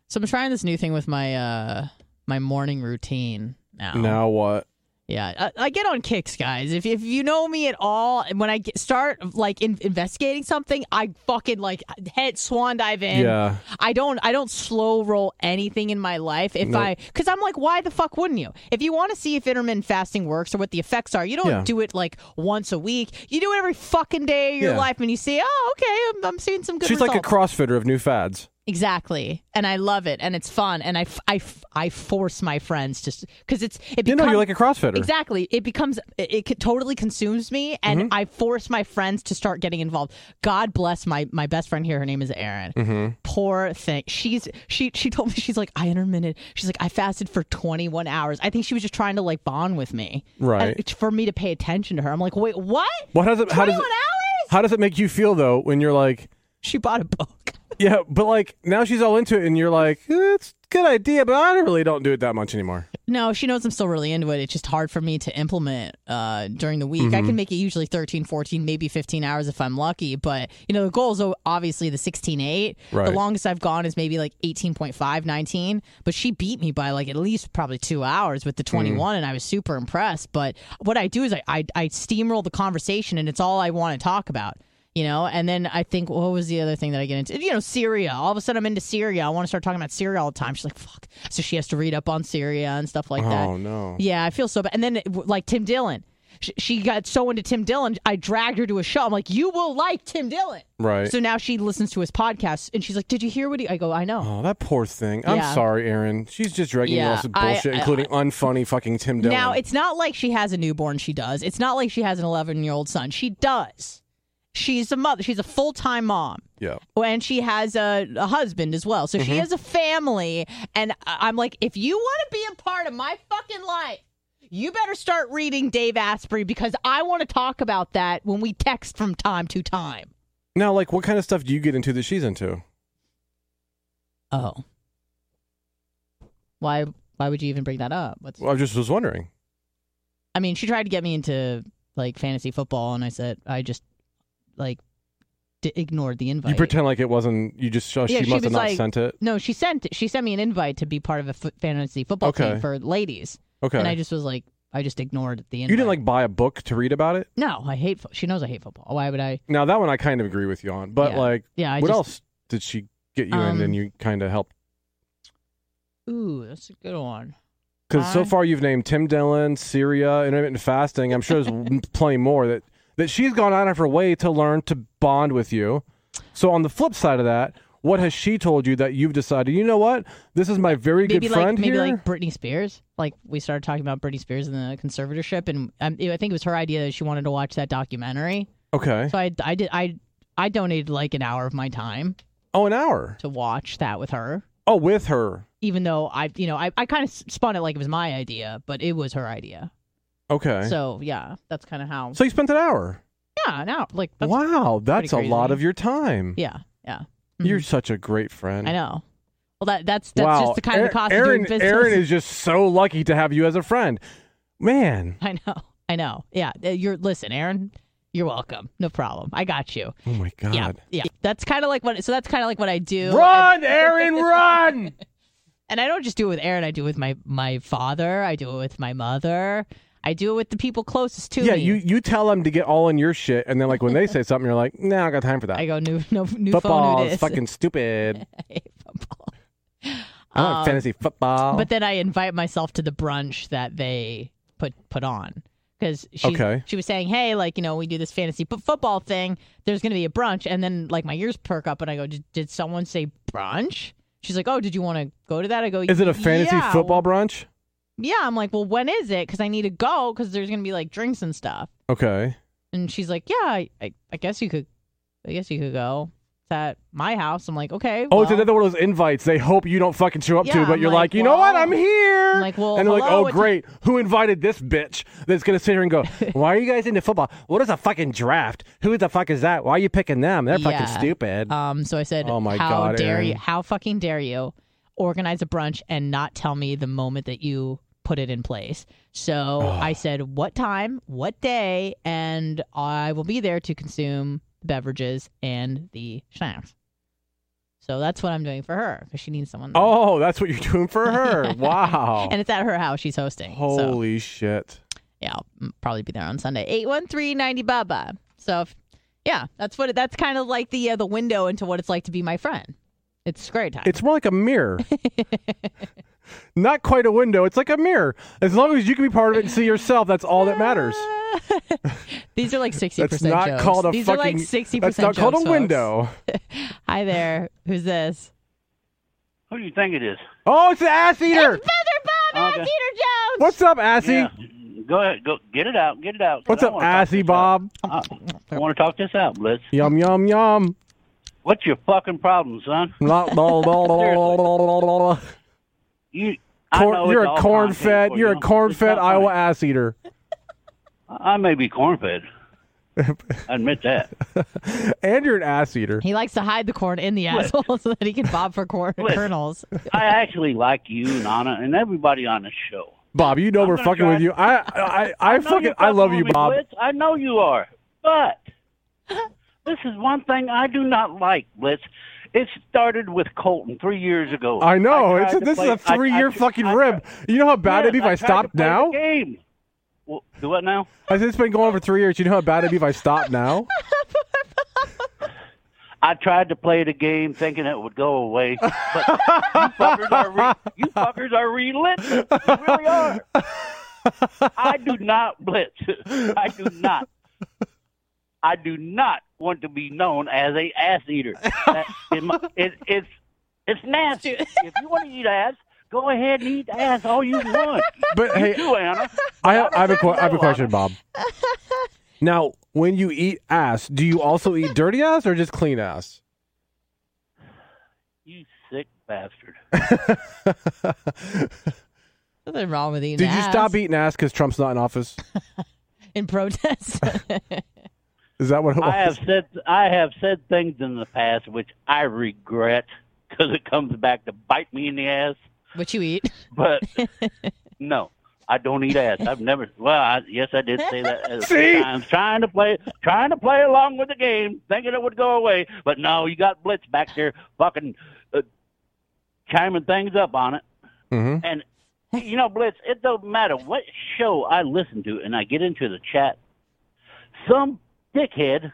S3: So I'm trying this new thing with my uh my morning routine now.
S4: Now what?
S3: Yeah, I, I get on kicks, guys. If if you know me at all, and when I get, start like in, investigating something, I fucking like head swan dive in.
S4: Yeah.
S3: I don't I don't slow roll anything in my life. If
S4: Nope.
S3: I because I'm like, why the fuck wouldn't you? If you want to see if intermittent fasting works or what the effects are, you don't
S4: Yeah.
S3: do it like once a week. You do it every fucking day of your
S4: Yeah.
S3: life, and you see, oh, okay, I'm, I'm seeing some good
S4: She's
S3: results.
S4: like a CrossFitter of new fads.
S3: Exactly, and I love it, and it's fun, and I, I, I force my friends to because it's it
S4: You know you're like a CrossFitter.
S3: exactly it becomes it, it totally consumes me, and
S4: Mm-hmm.
S3: I force my friends to start getting involved. God bless my my best friend here. Her name is Erin.
S4: Mm-hmm.
S3: Poor thing. She's she she told me she's like I intermittent. She's like I fasted for 21 hours. I think she was just trying to like bond with me,
S4: Right.
S3: And for me to pay attention to her. I'm like, wait, what?
S4: What does it? How does it?
S3: hours?
S4: How does it make you feel though when you're like,
S3: She bought a book.
S4: yeah, but like now she's all into it, and you're like, eh, it's a good idea, but I really don't do it that much anymore.
S3: No, she knows I'm still really into it. It's just hard for me to implement uh, during the week. I
S4: Mm-hmm.
S3: can make it usually 13, 14, maybe 15 hours if I'm lucky. But, you know, the goal is o- obviously the 16.8. The
S4: Right.
S3: longest I've gone is maybe like 18.5, 19. But she beat me by like at least probably two hours with the 21, and I was super impressed. But what I do is I, I, I steamroll the conversation, and it's all I want to talk about. You know, and then I think what was the other thing that I get into? You know, Syria. All of a sudden, I'm into Syria. I want to start talking about Syria all the time. She's like, "Fuck!" So she has to read up on Syria and stuff like that.
S4: Oh no.
S3: Yeah, I feel so bad. And then like Tim Dillon, she, she got so into Tim Dillon. I dragged her to a show. I'm like, you will like Tim Dillon.
S4: Right.
S3: So now she listens to his podcast, and she's like, "Did you hear what he?" I go, "I know."
S4: Oh, that poor thing. I'm
S3: Yeah.
S4: sorry, Erin. She's just dragging
S3: Yeah,
S4: you all this
S3: I-
S4: bullshit,
S3: I- uh,
S4: including unfunny fucking Tim Dillon.
S3: Now it's not like she has a newborn. She does. It's not like she has an 11 year old son. She does. She's a mother. She's a full time mom.
S4: yeah.
S3: and she has a, a husband as well. So
S4: Mm-hmm.
S3: she has a family. And I'm like, if you want to be a part of my fucking life, you better start reading Dave Asprey because I want to talk about that when we text from time to time.
S4: Now, like, what kind of stuff do you get into that she's into?
S3: Oh. Why why would you even bring that up? What's
S4: Well, I just was wondering.
S3: I mean, she tried to get me into like fantasy football and I said I just like d- ignored the invite.
S4: You pretend like it wasn't. You just. Uh,
S3: Yeah,
S4: she
S3: she
S4: must have not
S3: like-
S4: sent it.
S3: no, she sent it she sent me an invite to be part of a f- fantasy football
S4: Okay.
S3: team for ladies.
S4: Okay.
S3: And I just was like, I just ignored the invite.
S4: you didn't like buy a book to read about it.
S3: No, I hate. Fo- she knows I hate football. Why would I?
S4: Now that one I kind of agree with you on, but
S3: Yeah.
S4: like,
S3: Yeah, I
S4: what
S3: just,
S4: else did she get you in
S3: Um,
S4: and you kind of helped?
S3: Ooh, that's a good one.
S4: Because so far you've named Tim Dillon, Syria, intermittent fasting. I'm sure there's plenty more that that she's gone out of her way to learn to bond with you. So on the flip side of that, what has she told you that you've decided? You know what? This is my very
S3: maybe
S4: good
S3: like
S4: friend
S3: maybe
S4: here.
S3: like Britney Spears. Like we started talking about Britney Spears and the conservatorship, and um, I think it was her idea that she wanted to watch that documentary.
S4: okay.
S3: So I, I did I I donated like an hour of my time
S4: Oh, an hour.
S3: to watch that with her.
S4: Oh, with her.
S3: Even though I, you know, I, I kind of spun it like it was my idea, but it was her idea.
S4: Okay. So,
S3: yeah, that's kind of how.
S4: So you spent an hour.
S3: yeah, now like that's,
S4: wow, that's a lot of your time.
S3: Yeah, yeah.
S4: You're
S3: Mhm.
S4: such a great friend.
S3: I know. Well, that that's that's
S4: wow.
S3: just the kind of Erin- cost
S4: Erin,
S3: of doing business.
S4: Erin is just so lucky to have you as a friend. Man.
S3: I know. I know. Yeah. uh, You're listen, Erin. You're welcome. No problem. I got you.
S4: Oh my God.
S3: Yeah. Yeah. That's kind of like what. So that's kind of like what I do.
S4: Run, Erin, run!
S3: And I don't just do it with Erin. I do it with my my father. I do it with my mother. I do it with the people closest to
S4: yeah,
S3: me.
S4: Yeah, you you tell them to get all in your shit, and then like when they say something, you're like, "Nah, I got time for that."
S3: I go new no new
S4: football
S3: phone.
S4: is fucking stupid.
S3: football.
S4: I like
S3: Um,
S4: fantasy football.
S3: But then I invite myself to the brunch that they put put on because she
S4: Okay.
S3: she was saying, hey, like you know, we do this fantasy p- football thing. There's going to be a brunch, and then like my ears perk up, and I go, did, did someone say brunch? She's like, oh, did you want to go to that? I go,
S4: is it a fantasy
S3: "Yeah."
S4: football brunch?
S3: Yeah, I'm like, well, when is it? Because I need to go because there's going to be like drinks and stuff.
S4: Okay.
S3: And she's like, yeah, I, I, I guess you could, I guess you could go. It's at my house. I'm like, okay.
S4: Oh, it's
S3: well.
S4: another one of those invites they hope you don't fucking show up to, but
S3: I'm
S4: you're
S3: like,
S4: like, you know what?
S3: well-
S4: I'm here.
S3: I'm like, well,
S4: and they're like,
S3: hello,
S4: oh, great. Who invited this bitch that's gonna sit here and go, why are you guys into football? What is a fucking draft? Who the fuck is that? Why are you picking them? They're fucking stupid.
S3: Um, so I said,
S4: Oh my
S3: how
S4: God,
S3: dare you? How fucking dare you organize a brunch and not tell me the moment that you put it in place? So
S4: Oh.
S3: I said, what time, what day, and I will be there to consume the beverages and the snacks. So that's what I'm doing for her because she needs someone. there.
S4: oh, that's what you're doing for her. wow.
S3: and it's at her house. She's hosting. So
S4: Holy shit.
S3: yeah, I'll probably be there on Sunday. Eight one three ninety Bubba. So if, yeah, that's what it, that's kind of like the uh, the window into what it's like to be my friend. It's great time.
S4: It's more like a mirror. Not quite a window. It's like a mirror. As long as you can be part of it and see yourself, that's all that matters.
S3: These are like sixty
S4: That's
S3: percent
S4: not
S3: jokes.
S4: called a
S3: These
S4: fucking.
S3: are like sixty
S4: that's
S3: percent.
S4: not called a
S3: jokes,
S4: window.
S3: Hi there. Who's this?
S7: Who do you think it is?
S4: Oh, it's an ass eater.
S3: Feather Bob
S7: Okay.
S3: Peter Jones.
S4: What's up, assy?
S7: Yeah. Go ahead. Go get it out. Get it out.
S4: What's
S7: I
S4: up,
S7: wanna
S4: assy Bob?
S7: out. I, want to talk this out, Blitz.
S4: Yum yum yum.
S7: What's your fucking problem, son? You. I
S4: Corn-
S7: know
S4: you're a corn fed. You're a corn fed Iowa
S7: funny.
S4: ass eater.
S7: I may be corn fed. I admit that.
S4: and you're an ass eater.
S3: He likes to hide the corn in the asshole so that he can bob for corn
S7: Listen.
S3: kernels.
S7: I actually like you, Nana, and everybody on the show.
S4: Bob, you know
S7: I'm
S4: we're fucking
S7: try-
S4: with you. I I I
S7: know
S4: fucking I love you, Bob.
S7: Blitz. I know you are, but this is one thing I do not like, Blitz. It started with Colton three years ago.
S4: I know.
S7: I
S4: It's
S7: to
S4: this
S7: play-
S4: is a three year
S7: I-
S4: fucking
S7: I-
S4: rib. You know how bad it'd be if I,
S7: Yes,
S4: stopped now?
S7: Game. Well, do what now?
S4: I said it's been going on for three years. You know how bad it'd be if I stopped now?
S7: I tried to play the game thinking it would go away, but you fuckers are re- you fuckers are relentless. You really are. I do not blitz. I do not. I do not want to be known as a ass eater. That, it, it, it's it's nasty. If you want to eat ass, go ahead and eat ass all you want.
S4: But hey,
S7: You do, Anna.
S4: I have, I have a have a question, Bob. Now, when you eat ass, do you also eat dirty ass or just clean ass?
S7: You sick bastard.
S3: Nothing wrong with eating
S4: Did you stop eating ass because Trump's not in office?
S3: in protest?
S4: Is that what it was?
S7: I have said I have said things in the past which I regret because it comes back to bite me in the ass.
S3: what you eat?
S7: But no, I don't eat ass. I've never. Well, I, yes, I did say that. a few
S4: See?
S7: times, trying to play, trying to play along with the game, thinking it would go away. But no, you got Blitz back there, fucking uh, chiming things up on it.
S4: Mhm.
S7: And you know, Blitz, it don't matter what show I listen to, and I get into the chat. Some dickhead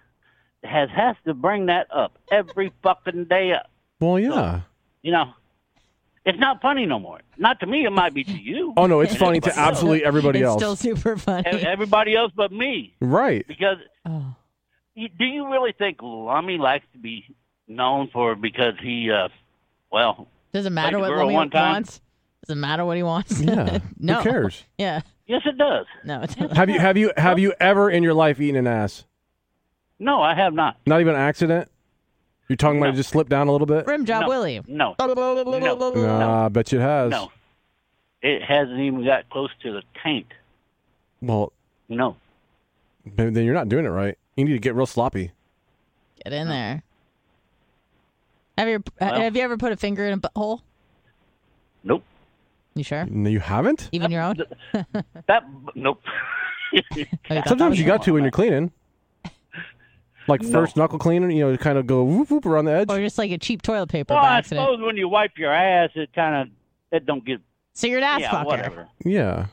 S7: has has to bring that up every fucking day. Up,
S4: Well, yeah.
S7: you know. It's not funny no more. Not to me. It might be to you.
S4: Oh no, it's funny to
S7: Everybody else.
S4: absolutely everybody
S3: it's
S4: else.
S3: still super funny.
S7: Everybody else but me.
S4: right.
S7: Because
S3: Oh.
S7: do you really think Lummy likes to be known for because he, uh, well,
S3: Doesn't matter what
S7: girl
S3: Lummy
S7: one time?
S3: wants. Doesn't matter what he wants.
S4: Yeah.
S3: no.
S4: Who cares?
S3: Yeah.
S7: yes, it does.
S3: No. It doesn't.
S4: Have you have you have you ever in your life eaten an ass?
S7: No, I have not.
S4: Not even an accident. Your tongue might
S7: No.
S4: have just slipped down a little bit.
S3: Rim job,
S7: No.
S3: Willie.
S7: No,
S4: Nah, I bet you it has.
S7: no. It hasn't even got close to the tank.
S4: Well,
S7: No.
S4: then you're not doing it right. You need to get real sloppy.
S3: Get in there. Have you
S7: Well-
S3: have you ever put a finger in a butthole?
S7: Nope.
S3: You sure?
S4: No, you haven't.
S3: Even your own?
S7: That, nope.
S3: Oh, you thought that
S4: Sometimes you got to when you're cleaning. Like
S7: No.
S4: first knuckle cleaner, you know, kind of go whoop whoop around the edge.
S3: Or just like a cheap toilet paper
S7: well,
S3: by
S7: I
S3: accident.
S7: suppose when you wipe your ass, it kind of, it don't get,
S3: So you're an ass
S7: yeah,
S3: fucker.
S7: whatever.
S4: Yeah.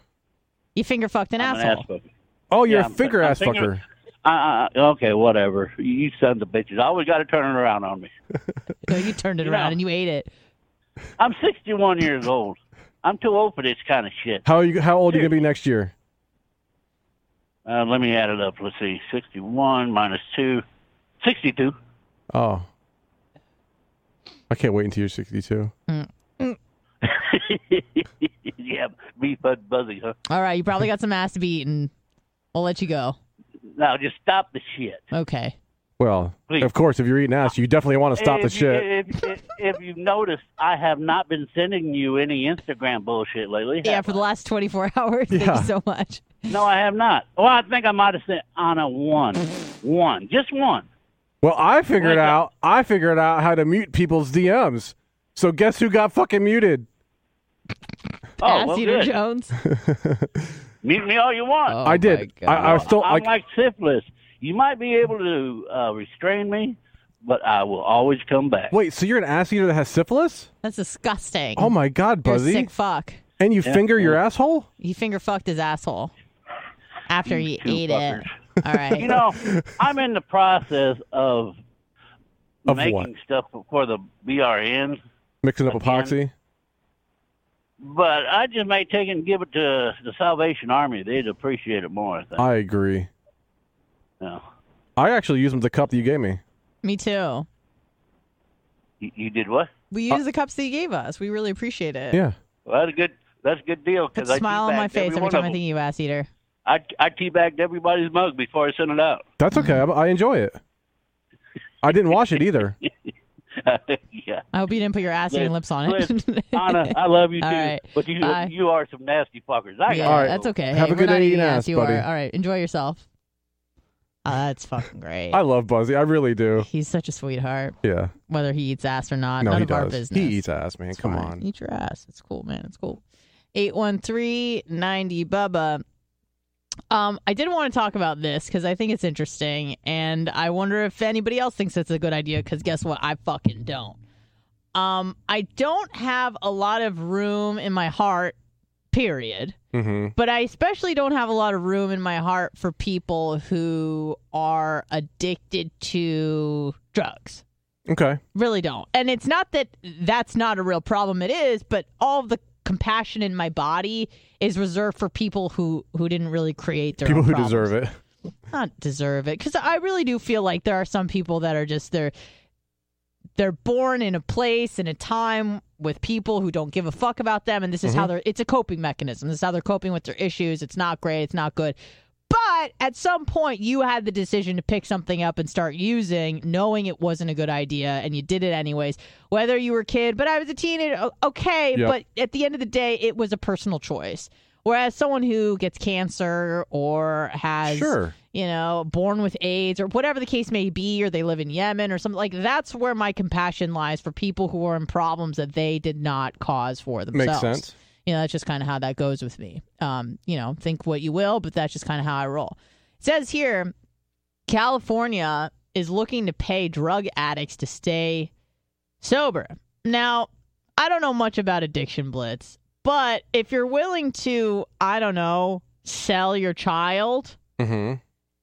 S3: You finger fucked an
S7: I'm an
S3: asshole.
S7: ass fucker.
S4: Oh, you're
S7: Yeah,
S4: a finger
S7: I'm
S4: ass
S7: thinking-
S4: fucker.
S7: Uh, uh, okay, whatever. You sons of bitches. I always got to turn it around on me.
S3: No, you turned it
S7: You
S3: around
S7: know.
S3: and you ate it.
S7: I'm 61 years old. I'm too old for this kind of shit.
S4: How are you? How old are you gonna be next year?
S7: Uh, let me add it up. Let's see. 61 minus 2. 62.
S4: Oh, I can't wait until you're 62.
S7: yeah, beef bud buzzy, huh?
S3: All right, you probably got some ass to be eaten. We'll let you go.
S7: Now, just stop the shit.
S3: Okay.
S4: Well,
S7: Please.
S4: of course, if you're eating ass, you definitely want to stop the
S7: if, you-
S4: shit.
S7: If, if, if you've noticed, I have not been sending you any Instagram bullshit lately.
S3: Yeah,
S7: have
S3: for the last 24 hours. Thank
S4: Yeah.
S3: you so much.
S7: No, I have not. Well, I think I might have sent Anna one. One. Just one.
S4: Well, I figured
S7: Like,
S4: out. I figured out how to mute people's DMs. So guess who got fucking muted?
S7: Oh,
S3: ass
S7: well,
S3: Eater
S7: good.
S3: Jones.
S7: Mute me all you want.
S3: Oh,
S4: I did.
S3: Oh
S4: I, I was
S3: God.
S4: still
S7: I'm
S4: like,
S7: like syphilis. You might be able to uh, restrain me, but I will always come back.
S4: wait. So you're an ass eater that has syphilis?
S3: That's disgusting.
S4: Oh my god,
S3: You're a
S4: Buzzy!
S3: sick fuck.
S4: And you
S7: Yeah,
S4: finger your asshole?
S3: He finger fucked his asshole after he
S7: two
S3: ate
S7: fuckers.
S3: it. All right.
S7: You know, I'm in the process of,
S4: Of
S7: making
S4: what?
S7: stuff for the BRN,
S4: Mixing up
S7: Again.
S4: epoxy?
S7: but I just may take it and give it to the Salvation Army. They'd appreciate it more. I think.
S4: I agree.
S7: No.
S4: I actually used them the cup that you gave me.
S3: Me too.
S7: You, you did what?
S3: We use the cups that you gave us. We really appreciate it.
S4: Yeah.
S7: Well, that's a good. That's a good deal.
S3: Puts
S7: Because
S3: a
S7: I
S3: smile on my face every
S7: one
S3: time I think you, ass eater.
S7: I I teabagged everybody's mug before I sent it out.
S4: That's okay. I, I enjoy it. I didn't wash it either.
S7: yeah.
S3: I hope you didn't put your ass eating lips on it.
S7: Listen, Anna, I love you too,
S3: All right.
S7: but you
S3: Bye.
S7: you are some nasty fuckers. I
S3: yeah,
S4: All right.
S3: that's okay.
S4: Have a good
S3: not
S4: day
S3: eating
S4: eating
S3: ass.
S4: ass,
S3: you
S4: buddy.
S3: are. All right. Enjoy yourself. Oh, that's fucking great.
S4: I love Buzzy. I really do.
S3: He's such a sweetheart.
S4: Yeah.
S3: Whether he eats ass or not,
S4: No,
S3: none
S4: he
S3: of our
S4: does.
S3: business.
S4: He eats ass, man.
S3: It's
S4: Come
S3: fine.
S4: on.
S3: Eat your ass. It's cool, man. It's cool. 813-90 Bubba. Um, I did want to talk about this because I think it's interesting, and I wonder if anybody else thinks it's a good idea. Because guess what? I fucking don't. Um, I don't have a lot of room in my heart. Period.
S4: Mm-hmm.
S3: But I especially don't have a lot of room in my heart for people who are addicted to drugs
S4: Okay.
S3: really don't. And it's not that that's not a real problem. It is, but all the compassion in my body is reserved for people who who didn't really create their
S4: People who
S3: problems.
S4: deserve it.
S3: Not deserve it, because I really do feel like there are some people that are just they're they're born in a place in a time with people who don't give a fuck about them, and this is how mm-hmm. they're. It's a coping mechanism. This is how they're coping with their issues. It's not great. It's not good. But at some point, you had the decision to pick something up and start using, knowing it wasn't a good idea, and you did it anyways. Whether you were a kid, but I was a teenager, okay.
S4: Yep.
S3: But at the end of the day, it was a personal choice. Whereas someone who gets cancer or has,
S4: Sure.
S3: you know, born with AIDS or whatever the case may be, or they live in Yemen or something like that's where my compassion lies for people who are in problems that they did not cause for themselves.
S4: Makes sense.
S3: You know, that's just kind of how that goes with me. Um, you know, think what you will, but that's just kind of how I roll. It says here, California is looking to pay drug addicts to stay sober. Now, I don't know much about addiction blitz, but if you're willing to, I don't know, sell your child,
S4: Mm-hmm.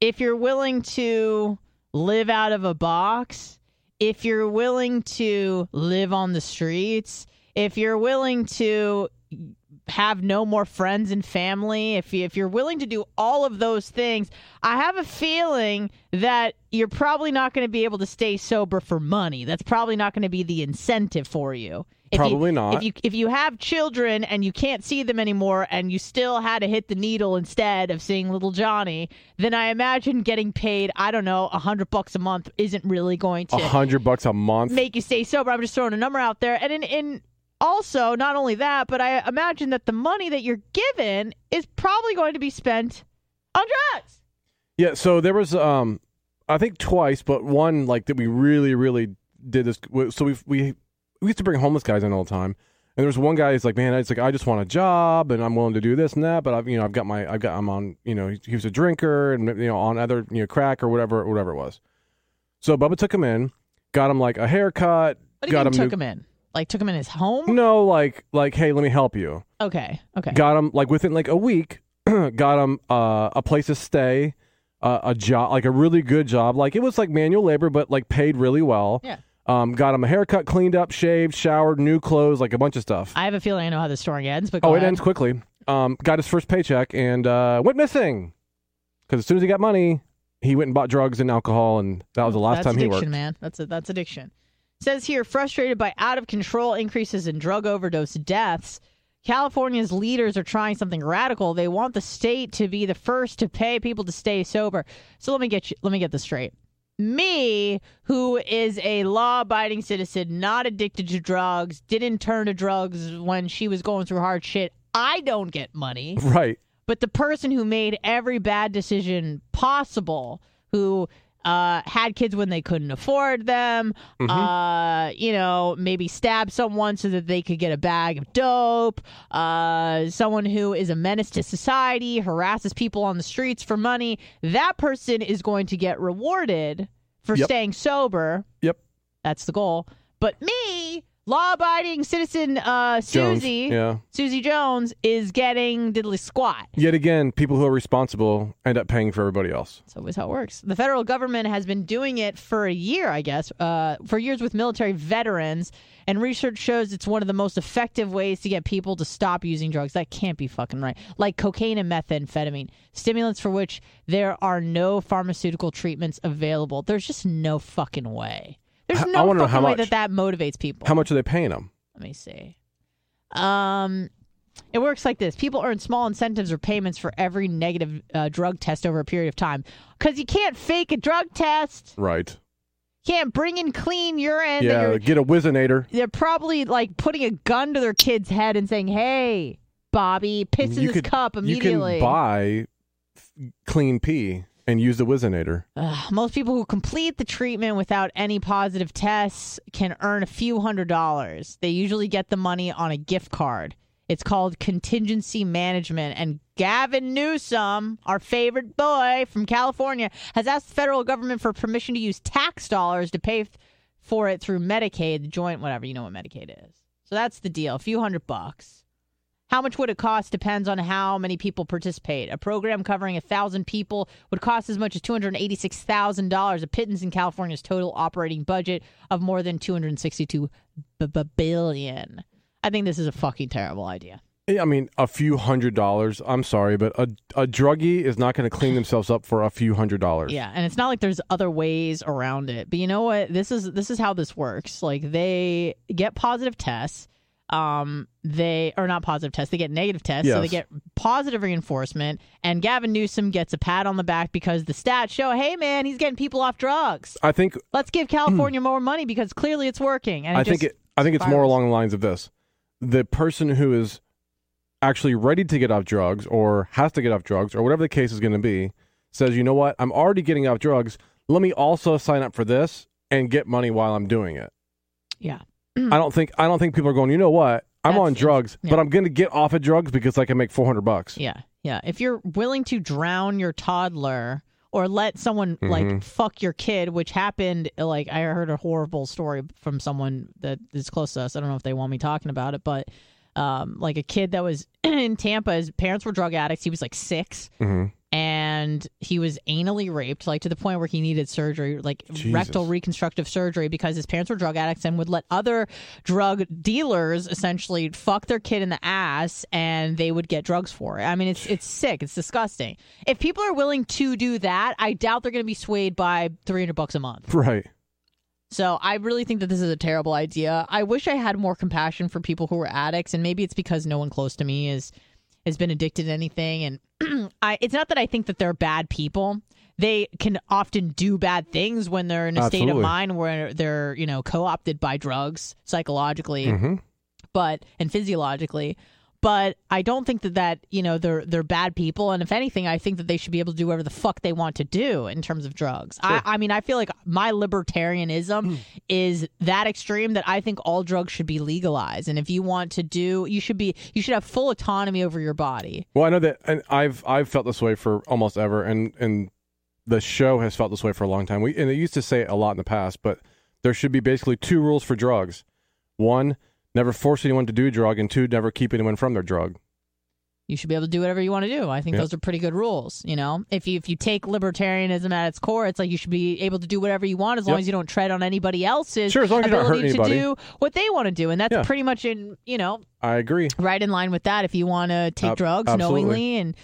S3: if you're willing to live out of a box, if you're willing to live on the streets, if you're willing to have no more friends and family, if you, if you're willing to do all of those things, I have a feeling that you're probably not going to be able to stay sober for money. That's probably not going to be the incentive for you. If you-
S4: Probably not.
S3: If you if you have children and you can't see them anymore, and you still had to hit the needle instead of seeing little Johnny, then I imagine getting paid I don't know a hundred bucks a month isn't really going to A
S4: hundred bucks a month.
S3: make you stay sober. I'm just throwing a number out there. And in, in also, not only that, but I imagine that the money that you're given is probably going to be spent on drugs.
S4: Yeah, so there was um I think twice, but one like that we really really did this so we we we used to bring homeless guys in all the time. And there was one guy who's like, "Man, it's like I just want a job and I'm willing to do this and that, but I've you know, I've got my I've got I'm on, you know, he, he was a drinker and you know, on other, you know, crack or whatever whatever it was." So Bubba took him in, got him like a haircut,
S3: What
S4: got him
S3: took
S4: new-
S3: him in? Like took him in his home?
S4: No, like like hey, let me help you.
S3: Okay. Okay.
S4: got him like within like a week got him uh, a place to stay uh, a job like a really good job like it was like manual labor but like paid really well
S3: Yeah.
S4: Um, got him a haircut cleaned up shaved showered new clothes like a bunch of stuff
S3: I have a feeling I know how the story ends, but go
S4: oh it
S3: ahead.
S4: ends quickly um, got his first paycheck and uh, went missing because as soon as he got money he went and bought drugs and alcohol and that was the last
S3: that's
S4: time he worked
S3: man. That's a, that's addiction. Says here, frustrated by out of control increases in drug overdose deaths. California's leaders are trying something radical. They want the state to be the first to pay people to stay sober. So let me get you, let me get this straight. Me, who is a law-abiding citizen, not addicted to drugs, didn't turn to drugs when she was going through hard shit. I don't get money
S4: right
S3: but the person who made every bad decision possible, who uh, had kids when they couldn't afford them, uh, you know, maybe stabbed someone so that they could get a bag of dope, uh, someone who is a menace to society, harasses people on the streets for money, that person is going to get rewarded for
S4: Yep.
S3: staying sober.
S4: yep
S3: That's the goal. But me, law-abiding citizen uh,
S4: Jones,
S3: Susie,
S4: yeah
S3: Susie Jones, is getting diddly squat.
S4: yet again people who are responsible end up paying for everybody else
S3: That's always how it works. The federal government has been doing it for a year, I guess, uh, for years with military veterans, and research shows it's one of the most effective ways to get people to stop using drugs. That can't be fucking right. Like cocaine and methamphetamine, stimulants for which there are no pharmaceutical treatments available. There's just no fucking way. There's
S4: I- I
S3: no
S4: wanna know how
S3: way
S4: much.
S3: that that motivates people.
S4: how much are they paying them
S3: Let me see. Um, it works like this: people earn small incentives or payments for every negative uh, drug test over a period of time. Because you can't fake a drug test.
S4: right
S3: Can't bring in clean urine.
S4: yeah get a Whizzinator.
S3: they're probably like putting a gun to their kid's head and saying, "Hey, Bobby, piss in
S4: you
S3: this
S4: could,
S3: cup immediately."
S4: You can buy clean pee and use the
S3: Whizzinator. Most people who complete the treatment without any positive tests can earn a few hundred dollars. They usually get the money on a gift card. It's called contingency management. And Gavin Newsom, our favorite boy from California, has asked the federal government for permission to use tax dollars to pay for it through Medicaid, the joint, whatever. You know what Medicaid is. So that's the deal. A few hundred bucks. How much would it cost depends on how many people participate. A program covering a thousand people would cost as much as two hundred eighty-six thousand dollars, a pittance in California's total operating budget of more than two hundred sixty-two b- b- I think this is a fucking terrible idea.
S4: I mean, a few hundred dollars. I'm sorry, but a a druggie is not going to clean themselves up for a few hundred dollars.
S3: Yeah, and it's not like there's other ways around it. But you know what? This is this is how this works. Like they get positive tests. Um, they are not positive tests. They get negative tests, so they get positive reinforcement. And Gavin Newsom gets a pat on the back because the stats show, hey man, he's getting people off drugs.
S4: I think
S3: Let's give California more money because clearly it's working. And it
S4: I think it. I think it's more along the lines of this: the person who is actually ready to get off drugs or has to get off drugs or whatever the case is going to be says, "You know what? I'm already getting off drugs. Let me also sign up for this and get money while I'm doing it."
S3: yeah.
S4: I don't think I don't think people are going. You know what? I'm
S3: That's-
S4: on drugs,
S3: yeah.
S4: but I'm going to get off of drugs because I can make 400 bucks.
S3: Yeah, yeah. If you're willing to drown your toddler or let someone like fuck your kid, which happened, like I heard a horrible story from someone that is close to us. I don't know if they want me talking about it, but um, like a kid that was in Tampa, his parents were drug addicts. He was like 6
S4: Mhm.
S3: And he was anally raped, like to the point where he needed surgery, like
S4: Jesus.
S3: rectal reconstructive surgery, because his parents were drug addicts and would let other drug dealers essentially fuck their kid in the ass, and they would get drugs for it. I mean, it's it's sick. It's disgusting. If people are willing to do that, I doubt they're going to be swayed by three hundred bucks a month.
S4: Right.
S3: So I really think that this is a terrible idea. I wish I had more compassion for people who are addicts, and maybe it's because no one close to me is has been addicted to anything. And I, it's not that I think that they're bad people. They can often do bad things when they're in a state of mind where they're you know co-opted by drugs psychologically,
S4: Mhm.
S3: but and physiologically. But I don't think that that you know they're they're bad people, and if anything, I think that they should be able to do whatever the fuck they want to do in terms of drugs. I, I mean, I feel like my libertarianism hmm. is that extreme that I think all drugs should be legalized, and if you want to do, you should be you should have full autonomy over your body.
S4: Well, I know that, and I've I've felt this way for almost ever, and and the show has felt this way for a long time. We and they used to say it a lot in the past, but there should be basically two rules for drugs: one, never force anyone to do a drug, and two, never keep anyone from their drug.
S3: You should be able to do whatever you want to do. I think
S4: Yeah.
S3: those are pretty good rules. You know, if you if you take libertarianism at its core, it's like you should be able to do whatever you want as long as you don't tread on anybody else's
S4: Sure, as long as you're not
S3: ability to do what they want to do, and that's
S4: Yeah.
S3: pretty much in you know
S4: I agree.
S3: right in line with that. If you want to take
S4: Ab-
S3: drugs
S4: absolutely.
S3: knowingly, and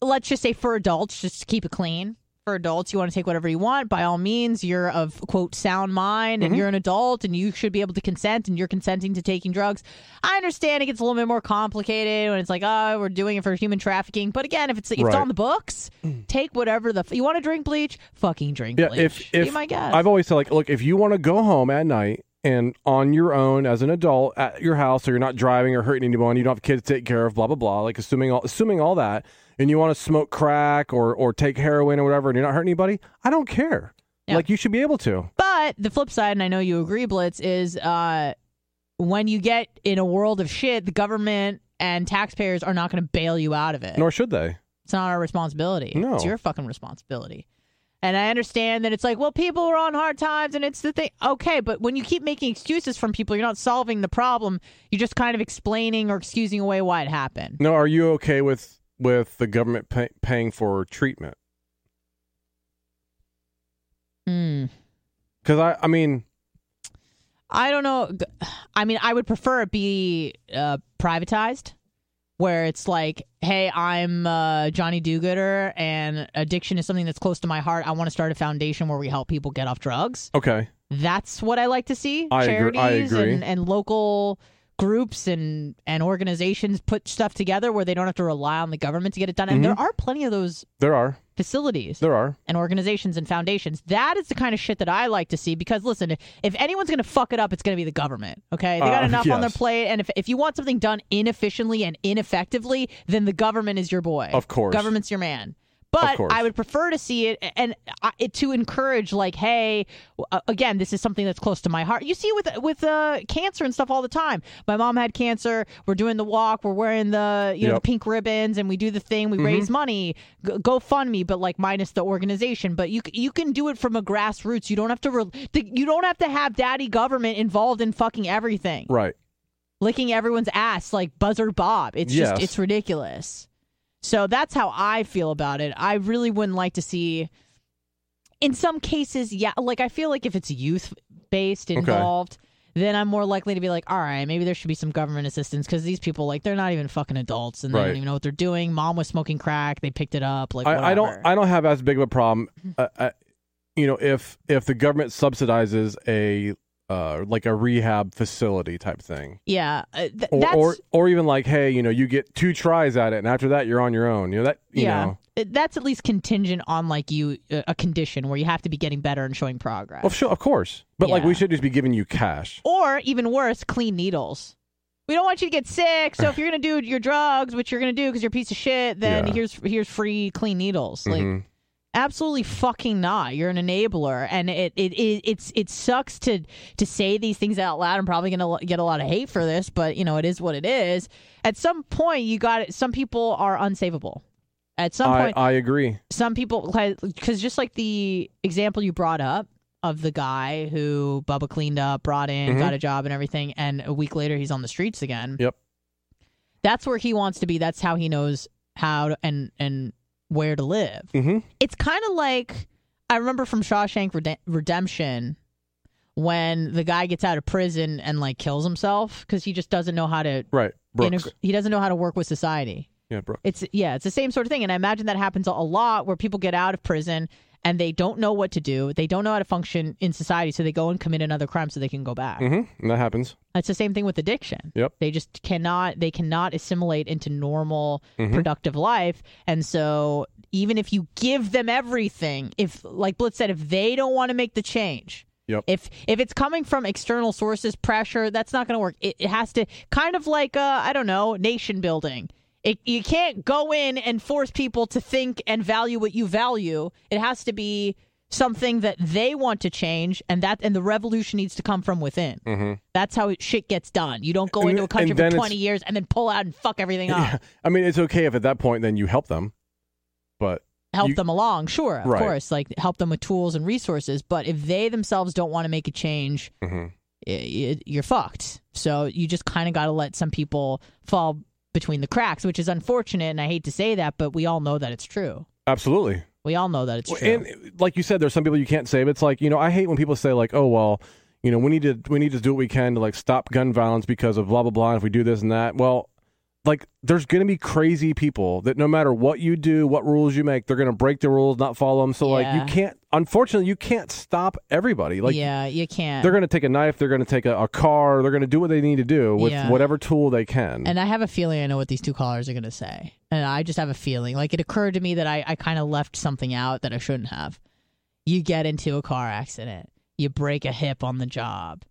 S3: let's just say for adults, just to keep it clean. For adults, you want to take whatever you want. By all means, you're of quote sound mind,
S4: Mm-hmm.
S3: and you're an adult, and you should be able to consent, and you're consenting to taking drugs. I understand it gets a little bit more complicated when it's like, oh, we're doing it for human trafficking. But again, if it's if it's
S4: Right.
S3: on the books, take whatever the you want to drink bleach. Fucking drink
S4: Yeah,
S3: bleach.
S4: if
S3: Be
S4: if
S3: my guest.
S4: I've always said like, look, if you want to go home at night and on your own as an adult at your house, so you're not driving or hurting anyone, you don't have kids to take care of, blah blah blah. Like assuming all assuming all that, and you want to smoke crack or or take heroin or whatever, and you're not hurting anybody, I don't care.
S3: Yeah.
S4: Like you should be able to.
S3: But the flip side, and I know you agree, Blitz, is uh, when you get in a world of shit, the government and taxpayers are not going to bail you out of it.
S4: Nor should they.
S3: it's not our responsibility.
S4: No.
S3: It's your fucking responsibility. And I understand that it's like, well, people are on hard times and it's the thing. Okay, but when you keep making excuses from people, you're not solving the problem. You're just kind of explaining or excusing away why it happened.
S4: No, are you okay with with the government pay, paying for treatment?
S3: Hmm.
S4: Because I, I mean,
S3: I don't know. I mean, I would prefer it be uh, privatized, where it's like, hey, I'm uh, Johnny Do-Gooder, and addiction is something that's close to my heart. I want to start a foundation where we help people get off drugs.
S4: okay,
S3: That's what I like to see.
S4: I agree- I
S3: Charities
S4: agree.
S3: And, and local groups and, and organizations put stuff together where they don't have to rely on the government to get it done. And
S4: Mm-hmm.
S3: there are plenty of those
S4: there are,
S3: facilities
S4: there are.
S3: and organizations and foundations. That is the kind of shit that I like to see because listen, if, if anyone's going to fuck it up, it's going to be the government. Okay, they got
S4: Uh,
S3: enough on their plate, and if if you want something done inefficiently and ineffectively, then the government is your boy.
S4: Of course.
S3: government's your man. But. I would prefer to see it and uh, it to encourage, like, hey, uh, again, this is something that's close to my heart. You see, with with uh, cancer and stuff all the time. My mom had cancer. We're doing the walk. We're wearing the you know the pink ribbons, and we do the thing. We raise money. G- me, but like minus the organization. But you you can do it from a grassroots. You don't have to. Re- the, you don't have to have daddy government involved in fucking everything,
S4: Right.
S3: licking everyone's ass like Buzzard Bob. It's
S4: Yes.
S3: just it's ridiculous. So that's how I feel about it. I really wouldn't like to see. In some cases, yeah, like I feel like if it's youth based involved, then I'm more likely to be like, all right, maybe there should be some government assistance because these people, like, they're not even fucking adults and they don't even know what they're doing. Mom was smoking crack, they picked it up. Like,
S4: I, I don't. I don't have as big of a problem. Uh, uh, you know, if if the government subsidizes a uh, like a rehab facility type thing,
S3: yeah, uh, th-
S4: or,
S3: that's
S4: or or even like, hey, you know, you get two tries at it, and after that, you're on your own. You know that. You
S3: yeah,
S4: Know,
S3: Uh, that's at least contingent on like you uh, a condition where you have to be getting better and showing progress.
S4: well, sure, of course, but like we should just be giving you cash.
S3: or even worse, clean needles. We don't want you to get sick. So if you're gonna do your drugs, which you're gonna do because you're a piece of shit, then
S4: Yeah.
S3: here's here's free clean needles. Like
S4: Mhm.
S3: Absolutely fucking not. You're an enabler, and it it, it it's it sucks to to say these things out loud. I'm probably gonna get a lot of hate for this, but you know it is what it is. At some point, you got it. Some people are unsavable. At some
S4: I
S3: point,
S4: I agree.
S3: some people because just like the example you brought up of the guy who Bubba cleaned up, brought in,
S4: Mhm.
S3: got a job and everything, and a week later he's on the streets again.
S4: Yep.
S3: That's where he wants to be. That's how he knows how to, and and where to live.
S4: hmm
S3: It's kind of like I remember from Shawshank Redemption when the guy gets out of prison and like kills himself because he just doesn't know how to
S4: Right. Brooks.
S3: integ- he doesn't know how to work with society.
S4: yeah, Brooks.
S3: It's yeah, it's the same sort of thing, and I imagine that happens a lot where people get out of prison and they don't know what to do. They don't know how to function in society, so they go and commit another crime so they can go back.
S4: hmm And that happens.
S3: It's the same thing with addiction.
S4: Yep.
S3: They just cannot they cannot assimilate into normal
S4: Mm-hmm.
S3: productive life. And so even if you give them everything, if like Blitz said, if they don't want to make the change,
S4: Yep.
S3: if if it's coming from external sources, pressure, that's not going to work. It, it has to kind of like uh, I don't know, nation building. It, you can't go in and force people to think and value what you value. It has to be something that they want to change, and that and the revolution needs to come from within. That's how it, shit gets done. You don't go
S4: And
S3: into a country for twenty years and then pull out and fuck everything up.
S4: I mean, it's okay if at that point then you help them, but
S3: help
S4: You-
S3: them along, sure, of
S4: Right.
S3: course, like help them with tools and resources. But if they themselves don't want to make a change,
S4: Mhm.
S3: i- i- you're fucked. So you just kind of got to let some people fall between the cracks, which is unfortunate. And I hate to say that, but we all know that it's true.
S4: absolutely.
S3: We all know that it's
S4: Well,
S3: true.
S4: And like you said, there's some people you can't save. It's like you know, I hate when people say like, "Oh well, you know, we need to we need to do what we can to like stop gun violence because of blah blah blah." And if we do this and that, well, like there's gonna be crazy people that no matter what you do, what rules you make, they're gonna break the rules, not follow them. So like you can't. Unfortunately, you can't stop everybody. Like
S3: yeah, you can't.
S4: they're gonna take a knife, they're gonna take a, a car, they're gonna do what they need to do with
S3: Yeah.
S4: whatever tool they can.
S3: And I have a feeling I know what these two callers are going to say. And I just have a feeling. Like it occurred to me that I, I kind of left something out that I shouldn't have. You get into a car accident, you break a hip on the job.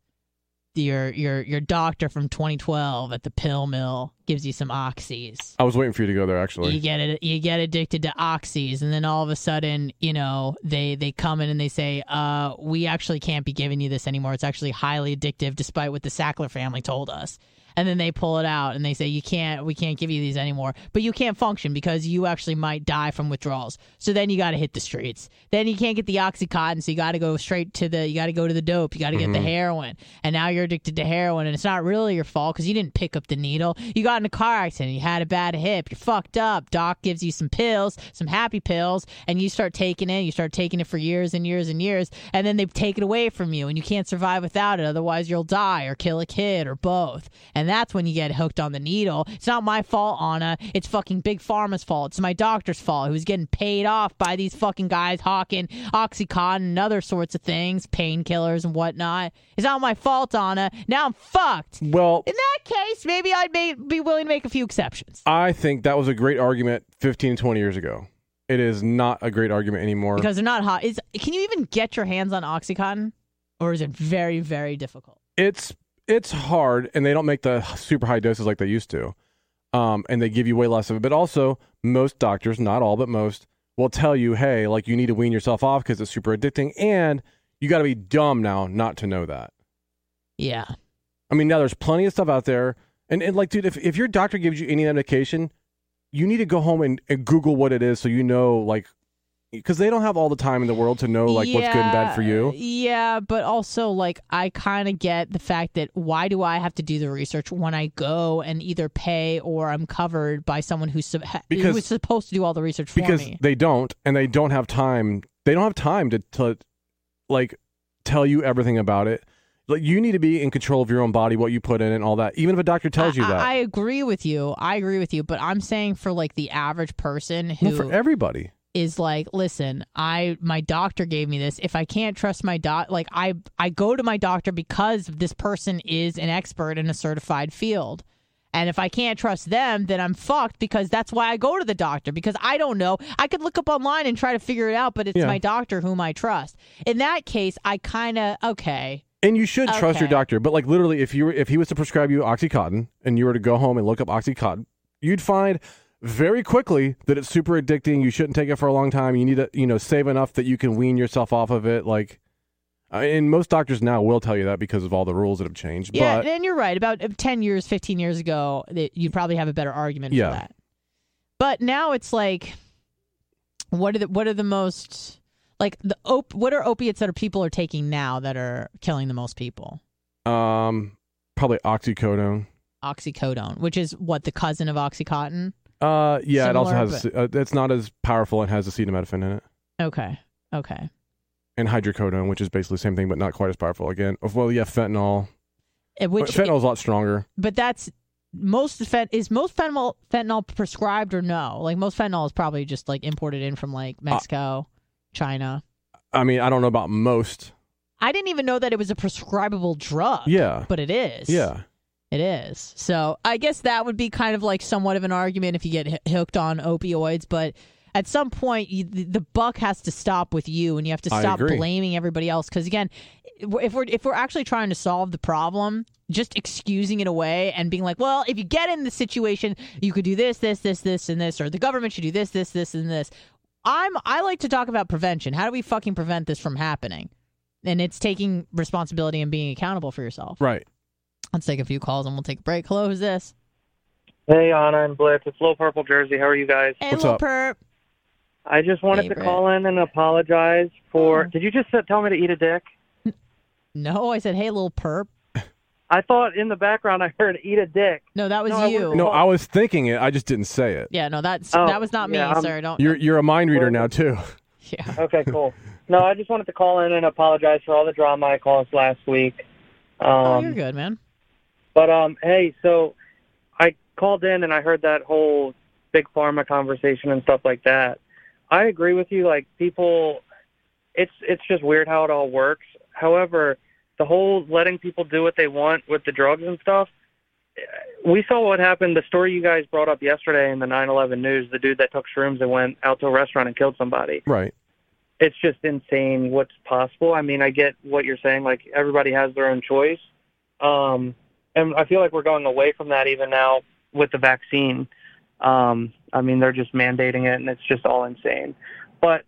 S3: Your your your doctor from 2012 at the pill mill gives you some oxys.
S4: I was waiting for you to go there. actually.
S3: You get it. You get addicted to oxys, and then all of a sudden, you know, they they come in and they say, "Uh, we actually can't be giving you this anymore. It's actually highly addictive, despite what the Sackler family told us." And then they pull it out and they say, "You can't. We can't give you these anymore. But you can't function because you actually might die from withdrawals. So then you got to hit the streets. Then you can't get the oxycontin, so you got to go straight to the. You got to go to the dope. You got to get the mm-hmm. heroin. And now you're addicted to heroin, and it's not really your fault because you didn't pick up the needle. You got in a car accident. You had a bad hip. You're fucked up. Doc gives you some pills, some happy pills, and you start taking it. You start taking it for years and years and years, and then they take it away from you, and you can't survive without it. Otherwise, you'll die or kill a kid or both. And that's when you get hooked on the needle. It's not my fault, Anna. It's fucking Big Pharma's fault. It's my doctor's fault who's getting paid off by these fucking guys hawking Oxycontin and other sorts of things, painkillers and whatnot. It's not my fault, Anna. Now I'm fucked.
S4: well,
S3: In that case, maybe I'd may, be willing to make a few exceptions.
S4: I think that was a great argument 15, 20 years ago. It is not a great argument anymore.
S3: Because they're not hot. Is can you even get your hands on Oxycontin? Or is it very, very difficult?
S4: it's it's hard and they don't make the super high doses like they used to um, and they give you way less of it but also most doctors not all but most will tell you hey like you need to wean yourself off because it's super addicting and you got to be dumb now not to know that
S3: Yeah.
S4: i mean now there's plenty of stuff out there and, and like dude if, if your doctor gives you any medication you need to go home and, and google what it is so you know like because they don't have all the time in the world to know like what's good and bad for you.
S3: Yeah, but also like I kind of get the fact that why do I have to do the research when I go and either pay or I'm covered by someone who's sub-
S4: Because-
S3: who is supposed to do all the research for
S4: because
S3: me?
S4: they don't and they don't have time they don't have time to, to like tell you everything about it. Like you need to be in control of your own body what you put in and all that even if a doctor tells you
S3: I,
S4: that.
S3: I agree with you. I agree with you, but I'm saying for like the average person who
S4: Well, for everybody
S3: is like, listen, I my doctor gave me this. If I can't trust my doc, like I I go to my doctor because this person is an expert in a certified field. And if I can't trust them, then I'm fucked because that's why I go to the doctor because I don't know. I could look up online and try to figure it out, but it's
S4: Yeah.
S3: my doctor whom I trust. In that case, I kind of okay.
S4: and you should trust your doctor but like literally if you were if he was to prescribe you oxycontin and you were to go home and look up oxycontin you'd find very quickly that it's super addicting you shouldn't take it for a long time you need to you know save enough that you can wean yourself off of it like and most doctors now will tell you that because of all the rules that have changed
S3: Yeah,
S4: but
S3: and you're right. About uh, ten years, fifteen years ago, you'd probably have a better argument
S4: Yeah.
S3: for that. But now it's like, what are the what are the most like the op- what are opiates that are people are taking now that are killing the most people?
S4: um probably oxycodone
S3: Oxycodone, which is what the cousin of OxyContin.
S4: Uh, yeah, it also
S3: Similar,
S4: has. Uh, it's not as powerful and has acetaminophen in it,
S3: Okay. Okay.
S4: and hydrocodone, which is basically the same thing, but not quite as powerful. Again, well, yeah, fentanyl.
S3: Uh, Which
S4: fentanyl's a lot stronger.
S3: but that's most fent is most fentanyl fentanyl prescribed or no? Like most fentanyl is probably just like imported in from like
S4: Uh,
S3: Mexico, China.
S4: I mean, I don't know about most.
S3: I didn't even know that it was a prescribable drug.
S4: Yeah,
S3: But it is.
S4: yeah.
S3: It is. So I guess that would be kind of like somewhat of an argument if you get h- hooked on opioids. But at some point, you, the the buck has to stop with you, and you have to stop blaming everybody else. Because again, if we're if we're actually trying to solve the problem, just excusing it away and being like, well, if you get in the situation, you could do this, this, this, this, and this, or the government should do this, this, this, and this. I'm I like to talk about prevention. How do we fucking prevent this from happening? And it's taking responsibility and being accountable for yourself.
S4: Right.
S3: Let's take a few calls and we'll take a break. Hello, who's this?
S8: Hey, Anna and Blitz. It's Low Purple Jersey. How are you guys?
S3: Hey,
S4: What's
S3: little
S4: up?
S3: perp.
S8: I just wanted
S3: Favorite.
S8: to call in and apologize for.
S3: Oh.
S8: Did you just tell me to eat a dick?
S3: No, I said, hey, little perp.
S8: I thought in the background I heard eat a dick.
S3: No, that was
S8: No,
S3: you.
S8: wasn't-
S4: No, I was thinking it. I just didn't say it.
S3: Yeah, no, that's
S8: Oh,
S3: that was not me,
S8: I'm-
S3: sir. Don't.
S4: You're you're a mind reader now too.
S3: yeah.
S8: Okay, cool. no, I just wanted to call in and apologize for all the drama I caused last week. Um,
S3: oh, you're good, man.
S8: But um, hey, so I called in and I heard that whole big pharma conversation and stuff like that. I agree with you. Like people, it's it's just weird how it all works. However, the whole letting people do what they want with the drugs and stuff. We saw what happened. The story you guys brought up yesterday in the 9/11 news. The dude that took shrooms and went out to a restaurant and killed somebody
S4: Right.
S8: it's just insane what's possible. I mean, I get what you're saying. Like everybody has their own choice, um, and I feel like we're going away from that even now with the vaccine. Um, I mean, they're just mandating it, and it's just all insane. But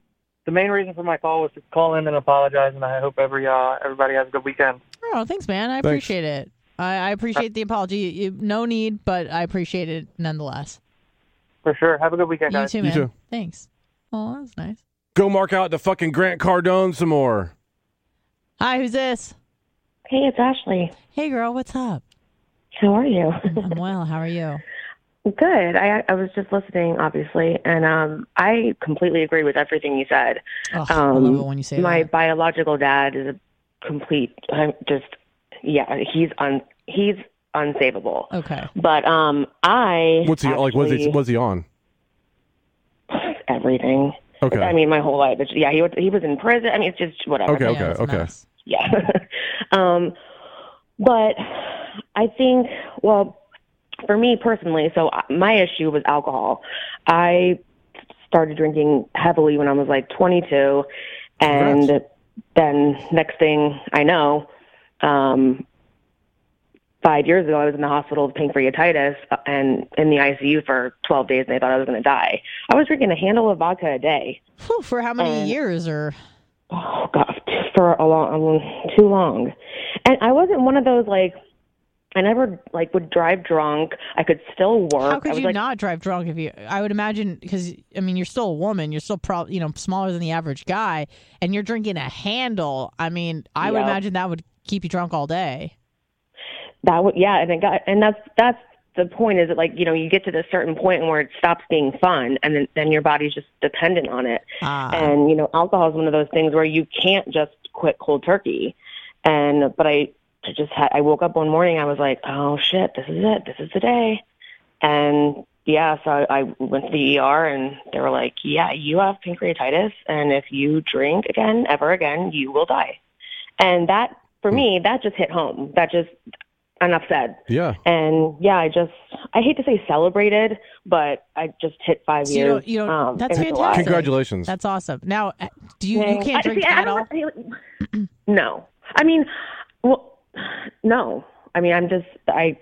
S8: the main reason for my call was to call in and apologize, and I hope every uh, everybody has a good weekend.
S3: Oh, thanks, man. I
S4: Thanks.
S3: appreciate it. I, I appreciate the apology. You, no need, but I appreciate it nonetheless.
S8: For sure. Have a good weekend,
S3: You
S8: guys.
S3: too,
S4: You
S3: man.
S4: too.
S3: Thanks. Oh, that's nice.
S4: Go mark out the fucking Grant Cardone some more.
S3: Hi, who's this?
S9: Hey, it's Ashley.
S3: Hey, girl. What's up?
S9: How are you?
S3: I'm well. How are you?
S9: Good. I I was just listening, obviously, and um, I completely agree with everything you said.
S3: Oh, I
S9: Um,
S3: love it when you say
S9: my
S3: that.
S9: biological dad is a complete. I'm just yeah, he's un he's unsavable.
S3: Okay.
S9: But um, I
S4: What's he like? Was he was he on?
S9: everything.
S4: Okay.
S9: I mean, my whole life. It's- Yeah, he was he was in prison. I mean, it's just whatever.
S4: Okay,
S3: Yeah,
S4: okay.
S3: mess.
S9: Yeah. um, but I think, well, for me personally, so my issue was alcohol. I started drinking heavily when I was like 22, and
S4: Congrats.
S9: then next thing I know, um, five years ago, I was in the hospital with pancreatitis uh, and in the ICU for 12 days, and they thought I was going to die. I was drinking a handle of vodka a day.
S3: Whew, for how many
S9: Um,
S3: years or
S9: oh god for a long, a long too long and i wasn't one of those like i never like would drive drunk. I could still work.
S3: How
S9: I
S3: could
S9: was
S3: you
S9: like,
S3: not drive drunk if you i would imagine because i mean you're still a woman. You're still probably you know smaller than the average guy and you're drinking a handle. I mean i would imagine that would keep you drunk all day.
S9: That would yeah and it got and that's that's the point is that like you know you get to this certain point where it stops being fun and then, then your body's just dependent on it.
S3: Ah.
S9: and you know alcohol is one of those things where you can't just quit cold turkey. And but i I just had i woke up one morning i was like oh shit this is it this is the day. And yeah so i, I went to the er and they were like yeah you have pancreatitis and if you drink again ever again you will die. And that for me that just hit home. That just enough said
S4: Yeah.
S9: and yeah i just i hate to say celebrated but i just hit five
S3: So
S9: years
S3: don't- you don't-
S9: um,
S3: that's fantastic.
S4: Congratulations.
S3: that's awesome. Now uh, do you you can't
S9: I-
S3: drink
S9: see,
S3: at all?
S9: don't- no. I mean well no i mean i'm just i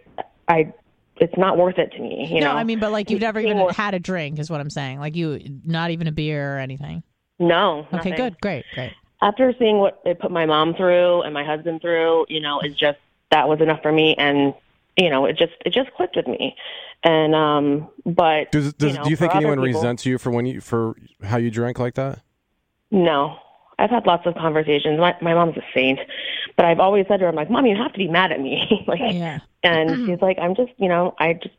S9: i it's not worth it to me you
S3: no
S9: know
S3: i mean but like you've never even
S9: Anymore.
S3: had a drink is what i'm saying like you not even a beer or anything
S9: no
S3: okay
S9: nothing.
S3: good great great
S9: after seeing what it put my mom through and my husband through you know it's just that was enough for me and you know it just it just clicked with me and um but
S4: Does, does
S9: you know,
S4: do you think anyone
S9: people-
S4: resents you for when you for how you drank like that?
S9: No. I've had lots of conversations. My my mom's a saint, but I've always said to her, I'm like, Mom, you have to be mad at me. like
S3: yeah
S9: and she's like, I'm just you know, I just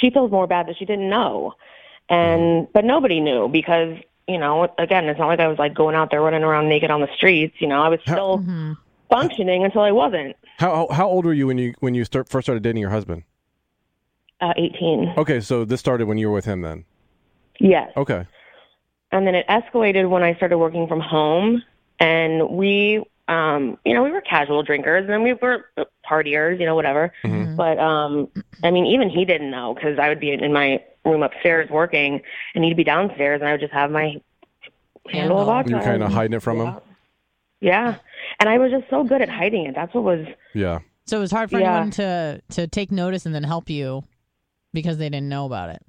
S9: she feels more bad that she didn't know, and but nobody knew because you know again it's not like I was like going out there running around naked on the streets. You know I was still
S3: Mm-hmm.
S9: functioning until I wasn't.
S4: How how old were you when you when you start, first started dating your husband?
S9: Uh, 18.
S4: Okay, so this started when you were with him then.
S9: Yes.
S4: Okay.
S9: And then it escalated when I started working from home. And we, um, you know, we were casual drinkers, and then we were partiers, you know, whatever.
S4: Mhm.
S9: But um, I mean, even he didn't know because I would be in my room upstairs working, and he'd be downstairs, and I would just have my handle of vodka.
S4: You're kind of hiding it from him.
S9: Yeah, and I was just so good at hiding it. That's what was.
S4: Yeah.
S3: So it was hard for
S9: Yeah.
S3: anyone to to take notice and then help you because they didn't know about it.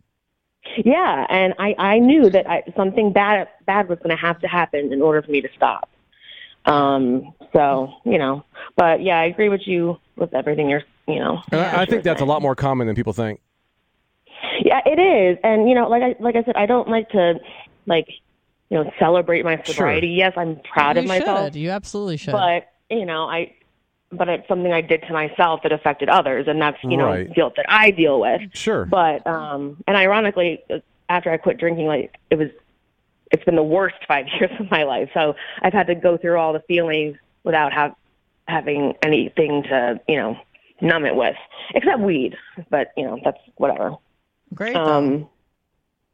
S9: Yeah, and I I knew that I, something bad bad was going to have to happen in order for me to stop. Um. So you know, but yeah, I agree with you with everything you're. You know.
S4: And I, I think that's a lot more common than people think.
S9: Yeah, it is, and you know, like I like I said, I don't like to like you know celebrate my sobriety. Yes, I'm proud of
S3: you
S9: myself,
S3: should. You absolutely should.
S9: but you know, I but it's something I did to myself that affected others, and that's you know
S4: Right.
S9: guilt that I deal with.
S4: Sure.
S9: But um, and ironically, after I quit drinking, like it was, it's been the worst five years of my life. So I've had to go through all the feelings without have having anything to you know numb it with, except weed. But you know that's whatever.
S3: Great.
S9: Um,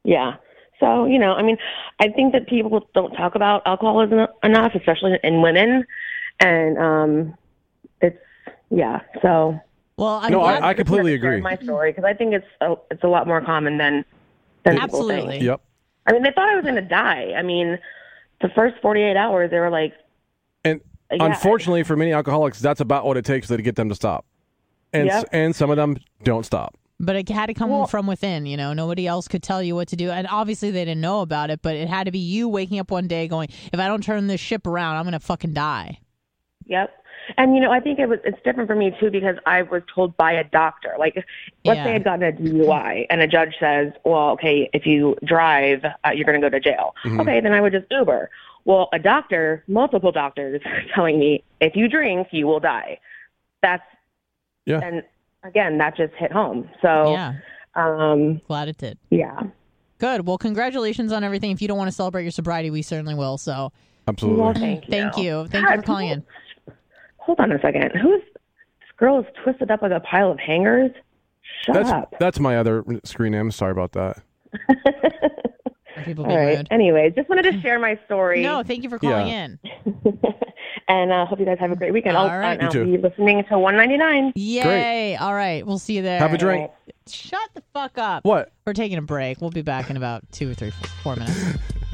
S9: yeah. So you know, I mean, I think that people don't talk about alcoholism enough, especially in women, and um, it's yeah. So
S3: well, I'm
S4: No, I- I completely agree.
S9: My story because I think it's a, it's a lot more common than than people think.
S3: Absolutely.
S4: Yep.
S9: I mean, they thought I was going to die. I mean, the first 48 hours, they were like,
S4: And uh,
S9: Yeah.
S4: unfortunately for many alcoholics, that's about what it takes to get them to stop. And
S9: Yep.
S4: and some of them don't stop.
S3: But it had to come
S9: Well-
S3: from within, you know. Nobody else could tell you what to do. And obviously they didn't know about it, but it had to be you waking up one day going, if I don't turn this ship around, I'm going to fucking die.
S9: yep. And you know, I think it was it's different for me too because I was told by a doctor. Like, let's
S3: Yeah.
S9: say I'd gotten a DUI, and a judge says, "Well, okay, if you drive, uh, you're going to go to jail."
S4: Mhm.
S9: Okay, then I would just Uber. Well, a doctor, multiple doctors, telling me if you drink, you will die. That's
S4: Yeah.
S9: and again, that just hit home. So,
S3: Yeah.
S9: um,
S3: Glad it did.
S9: yeah.
S3: Good. Well, congratulations on everything. If you don't want to celebrate your sobriety, we certainly will. So
S4: Absolutely.
S9: Well, thank you.
S3: thank you. Thank you for calling in.
S9: Hold on a second. Who's this girl is twisted up like a pile of hangers? Shut
S4: That's
S9: up.
S4: that's my other screen name. Sorry about that.
S3: Are people
S9: All
S3: being rude?
S9: Anyways, just wanted to share my story.
S3: No, thank you for calling
S4: Yeah.
S3: in.
S9: and uh, hope you guys have a great weekend.
S3: All
S9: I'll,
S3: right.
S9: I'll
S4: You too.
S9: be listening to 199.
S3: Yay. All right. We'll see you there.
S4: Have a drink.
S3: Shut the fuck up.
S4: What?
S3: We're taking a break. We'll be back in about two or three, four, four minutes.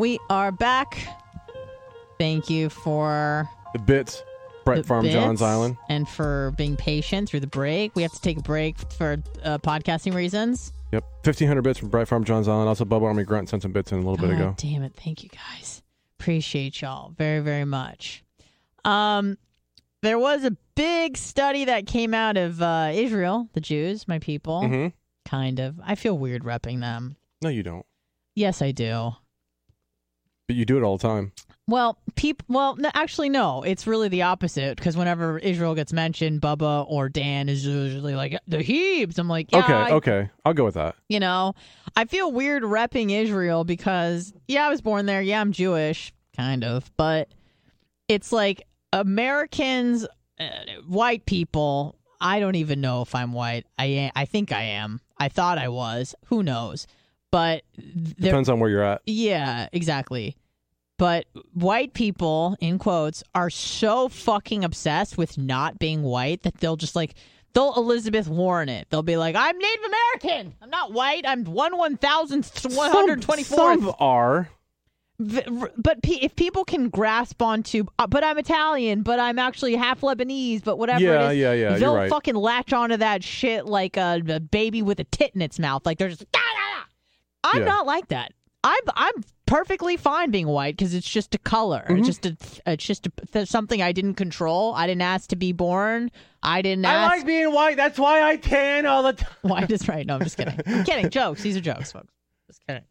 S3: We are back. Thank you for
S4: The bits. Brett Farm, Johns Island.
S3: and for being patient through the break. We have to take a break for uh, podcasting reasons.
S4: Yep. 1,500 bits from Brett Farm, Johns Island. Also, Bubba Army Grunt sent some bits in a little bit ago.
S3: damn it! Thank you guys. Appreciate y'all very very much. Um, there was a big study that came out of uh, Israel, the Jews, my people.
S4: hmm
S3: Kind of. I feel weird repping them.
S4: No, you don't.
S3: Yes, I do.
S4: But you do it all the time.
S3: Well, peop Well, no, actually, no. It's really the opposite. Because whenever Israel gets mentioned, Bubba or Dan is usually like the Hebes. I'm like, yeah,
S4: okay,
S3: I-
S4: okay. I'll go with that.
S3: you know, I feel weird repping Israel because yeah, I was born there. Yeah, I'm Jewish, kind of, but it's like Americans, uh, white people. I don't even know if I'm white. I am, I think I am. I thought I was. Who knows? But
S4: Depends on where you're at.
S3: yeah, exactly. But white people, in quotes, are so fucking obsessed with not being white that they'll just like they'll Elizabeth Warren it. They'll be like, "I'm Native American. I'm not white. I'm one one thousandth, one hundred twenty
S4: Some,
S3: fourth."
S4: some are.
S3: But if people can grasp onto, uh, but I'm Italian, but I'm actually half Lebanese, but whatever
S4: Yeah,
S3: it is,
S4: yeah, yeah,
S3: they'll
S4: right.
S3: fucking latch onto that shit like a, a baby with a tit in its mouth. Like they're just. "Ah, ah, ah." I'm
S4: Yeah.
S3: not like that. I'm I'm perfectly fine being white because it's just a color.
S4: Mm-hmm.
S3: It's just a it's just a, something I didn't control. I didn't ask to be born. I didn't ask.
S4: I like being white. That's why I tan all the time.
S3: White is right. No, I'm just kidding. I'm kidding. Jokes. These are jokes, folks. Just kidding.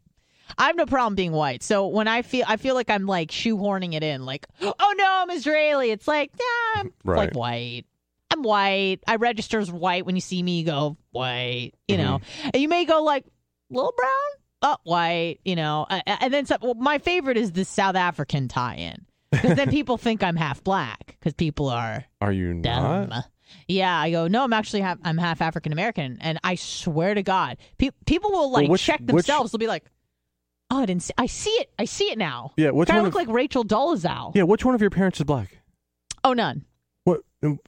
S3: I have no problem being white. So when I feel, I feel like I'm like shoehorning it in. Like, oh no, I'm Israeli. It's like, yeah, I'm
S4: Right.
S3: like white. I'm white. I register as white. When you see me, you go white. You know, and you may go like little brown, oh white. You know, uh, and then some, well, my favorite is the South African tie-in because then people think I'm half black because people are
S4: Are you
S3: dumb.
S4: not?
S3: Yeah, I go. No, I'm actually half. I'm half African American, and I swear to God, pe- people will like
S4: which-
S3: check
S4: which-
S3: themselves. They'll be like, "Oh, I didn't. See, I see it. I see it now.
S4: Yeah, which
S3: kind
S4: one
S3: of look like Rachel Dolezal.
S4: Yeah, which one of your parents is black?
S3: Oh, none.
S4: What? um,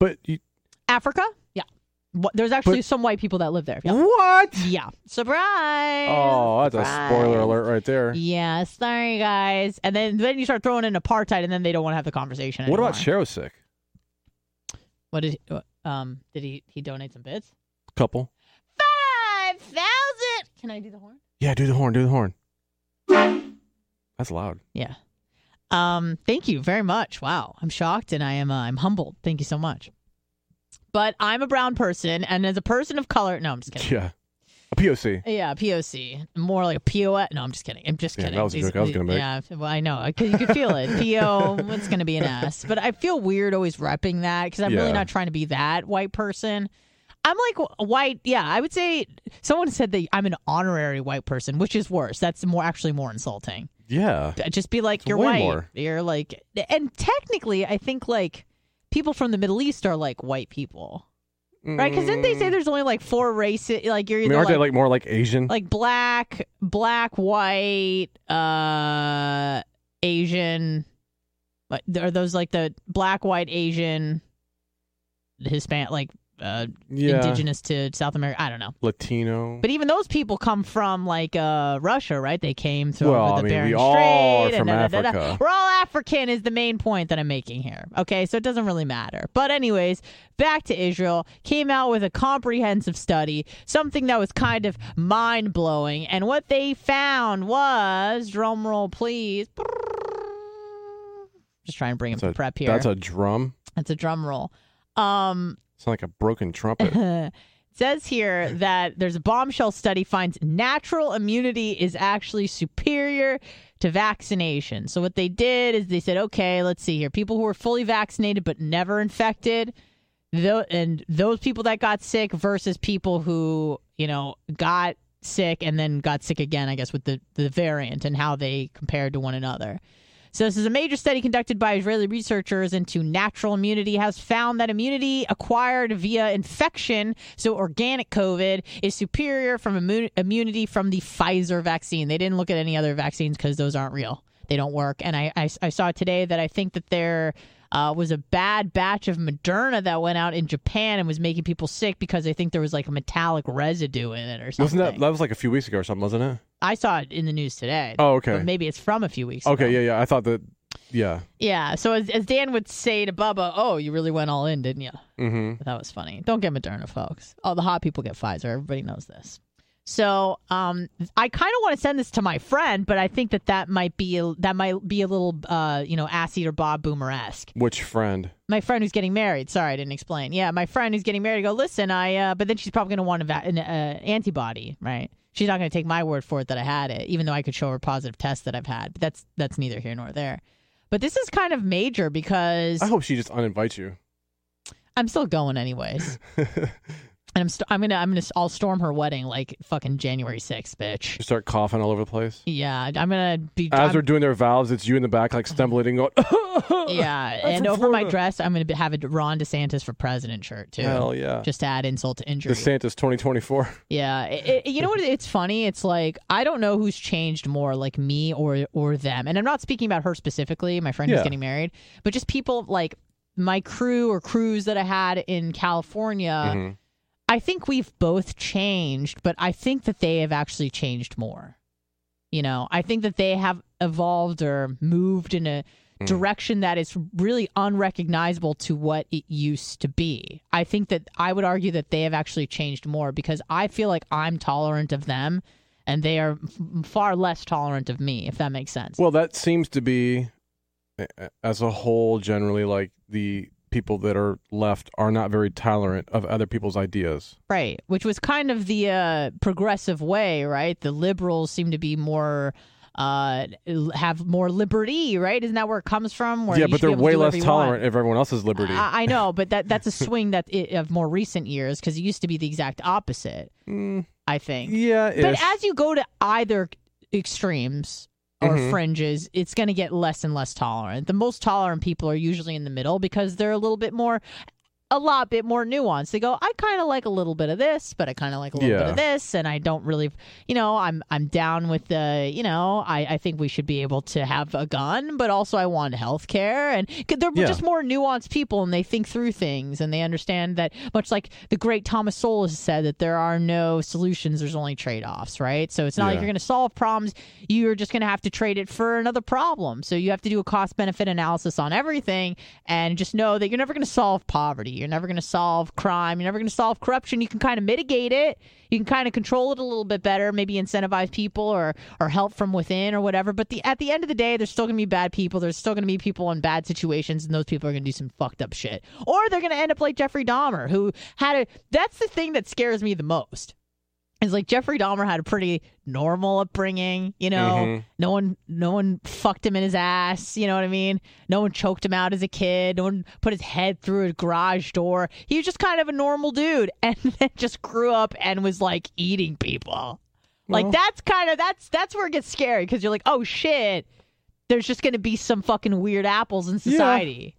S4: But you,
S3: Africa. There's actually
S4: But-
S3: some white people that live there. Yeah.
S4: what?
S3: Yeah. Surprise.
S4: Oh, that's a spoiler alert right there.
S3: Yeah, sorry guys. And then then you start throwing in apartheid, and then they don't want to have the conversation.
S4: What about
S3: anymore.
S4: Sharosick?
S3: What did he, um did he he donate some bits?
S4: Couple.
S3: Five thousand. Can I do the horn?
S4: Yeah, do the horn. Do the horn. That's loud.
S3: Yeah. Um, thank you very much. Wow, I'm shocked and I am uh, I'm humbled. Thank you so much. But I'm a brown person, and as a person of color, no, I'm just kidding.
S4: Yeah. A POC.
S3: Yeah, POC, more like a POS. No, I'm just kidding. I'm just
S4: Yeah,
S3: kidding.
S4: that was a
S3: These-
S4: joke I was gonna make.
S3: Yeah, well, I know. 'cause You could feel it. PO, it's going to be an S. But I feel weird always repping that because I'm really not trying to be that white person. I'm like white. Yeah, I would say someone said that I'm an honorary white person, which is worse. That's more actually more insulting.
S4: Yeah.
S3: Just be like
S4: It's
S3: you're white.
S4: more.
S3: You're like, and technically, I think like people from the Middle East are like white people, right? Because didn't they say there's only like four races? Like you're
S4: Mm. I
S3: either
S4: mean, aren't
S3: like,
S4: they like more like Asian?
S3: like black, black, white, uh, Asian. Are those like the black, white, Asian, Hispanic, like uh,
S4: yeah.
S3: indigenous to South America? I don't know.
S4: Latino.
S3: But even those people come from like uh, Russia, right? They came through
S4: Well,
S3: over
S4: I
S3: the
S4: mean,
S3: Bering
S4: we all
S3: Strait. and
S4: from. Africa.
S3: We're all African is the main point that I'm making here. Okay, so it doesn't really matter. But anyways, back to Israel. Came out with a comprehensive study, something that was kind of mind blowing, and what they found was drum roll, please. Just trying to bring
S4: That's
S3: the
S4: a,
S3: prep here.
S4: that's a drum.
S3: That's a drum roll. Um,
S4: Sound like a broken trumpet.
S3: says here that there's a bombshell study finds natural immunity is actually superior to vaccination. So what they did is they said, okay, let's see here. People who were fully vaccinated but never infected, tho- and those people that got sick versus people who, you know, got sick and then got sick again, I guess, with the, the variant and how they compared to one another. So this is a major study conducted by Israeli researchers into natural immunity has found that immunity acquired via infection, so organic COVID, is superior from immu- immunity from the Pfizer vaccine. They didn't look at any other vaccines because those aren't real. They don't work. And I, I, I saw today that I think that there uh, was a bad batch of Moderna that went out in Japan and was making people sick because I think there was like a metallic residue in it or something.
S4: Wasn't that that was like a few weeks ago or something, wasn't it?
S3: I saw it in the news today.
S4: Oh, okay.
S3: But maybe it's from a few weeks ago.
S4: Okay,
S3: ago.
S4: yeah, yeah. I thought that. Yeah.
S3: Yeah. So as, as Dan would say to Bubba, "Oh, you really went all in, didn't you?"
S4: Mm-hmm.
S3: That was funny. Don't get Moderna, folks. All the hot people get Pfizer. Everybody knows this. So, um, I kind of want to send this to my friend, but I think that that might be a, that might be a little, uh, you know, ass eater Bob Boomer esque.
S4: Which friend?
S3: My friend who's getting married. Sorry, I didn't explain. Yeah, my friend who's getting married. Go listen. I, uh, but then she's probably going to want a va- an uh, antibody, right? She's not going to take my word for it that I had it, even though I could show her positive tests that I've had. But that's that's neither here nor there. But this is kind of major because
S4: I hope she just uninvites you.
S3: I'm still going anyways. And I'm st- I'm gonna I'm gonna I'll storm her wedding like fucking January 6th, bitch.
S4: You start coughing all over the place.
S3: Yeah, I'm gonna be.
S4: As
S3: I'm-
S4: they're doing their vows, it's you in the back, like stumbling and going.
S3: yeah, and over my dress, I'm gonna be, have a Ron DeSantis for president shirt too.
S4: Hell yeah.
S3: Just to add insult to injury.
S4: DeSantis 2024.
S3: Yeah, it, it- you know what? It's funny. It's like I don't know who's changed more, like me or or them. And I'm not speaking about her specifically, my friend who's getting married, but just people like my crew or crews that I had in California.
S4: Mhm.
S3: I think we've both changed, but I think that they have actually changed more. You know, I think that they have evolved or moved in a
S4: Mm.
S3: direction that is really unrecognizable to what it used to be. I think that I would argue that they have actually changed more because I feel like I'm tolerant of them and they are f- far less tolerant of me, if that makes sense.
S4: Well, that seems to be, as a whole, generally like the people that are left are not very tolerant of other people's ideas.
S3: Right, which was kind of the uh, progressive way, right? The liberals seem to be more uh have more liberty, right? Isn't that where it comes from? Where
S4: yeah, but they're way less
S3: whatever you want?
S4: tolerant of everyone else's liberty.
S3: I, I know, but that that's a swing that i of more recent years because it used to be the exact opposite. I think.
S4: Mm, yeah,
S3: but as you go to either extremes or
S4: Mhm.
S3: fringes, it's going to get less and less tolerant. The most tolerant people are usually in the middle because they're a little bit more. A lot bit more nuanced. They go, I kind of like a little bit of this, but I kind of like a little bit of this, and I don't really, you know, I'm I'm down with the, you know, I, I think we should be able to have a gun, but also I want health care, and 'cause they're
S4: Yeah.
S3: just more nuanced people, and they think through things, and they understand that much like the great Thomas Sowell has said that there are no solutions, there's only trade offs, right? So it's not like you're going to solve problems, you're just going to have to trade it for another problem. So you have to do a cost benefit analysis on everything, and just know that you're never going to solve poverty, you're never going to solve crime, you're never going to solve corruption. You can kind of mitigate it, you can kind of control it a little bit better, maybe incentivize people or or help from within or whatever. But the at the end of the day, there's still going to be bad people. There's still going to be people in bad situations, and those people are going to do some fucked up shit, or they're going to end up like Jeffrey Dahmer, who had a. That's the thing that scares me the most. Is like Jeffrey Dahmer had a pretty normal upbringing, you know.
S4: Mhm.
S3: No one, no one fucked him in his ass. You know what I mean? No one choked him out as a kid. No one put his head through a garage door. He was just kind of a normal dude, and then just grew up and was like eating people. Like that's kind of that's that's where it gets scary because you're like, oh shit, there's just gonna be some fucking weird apples in society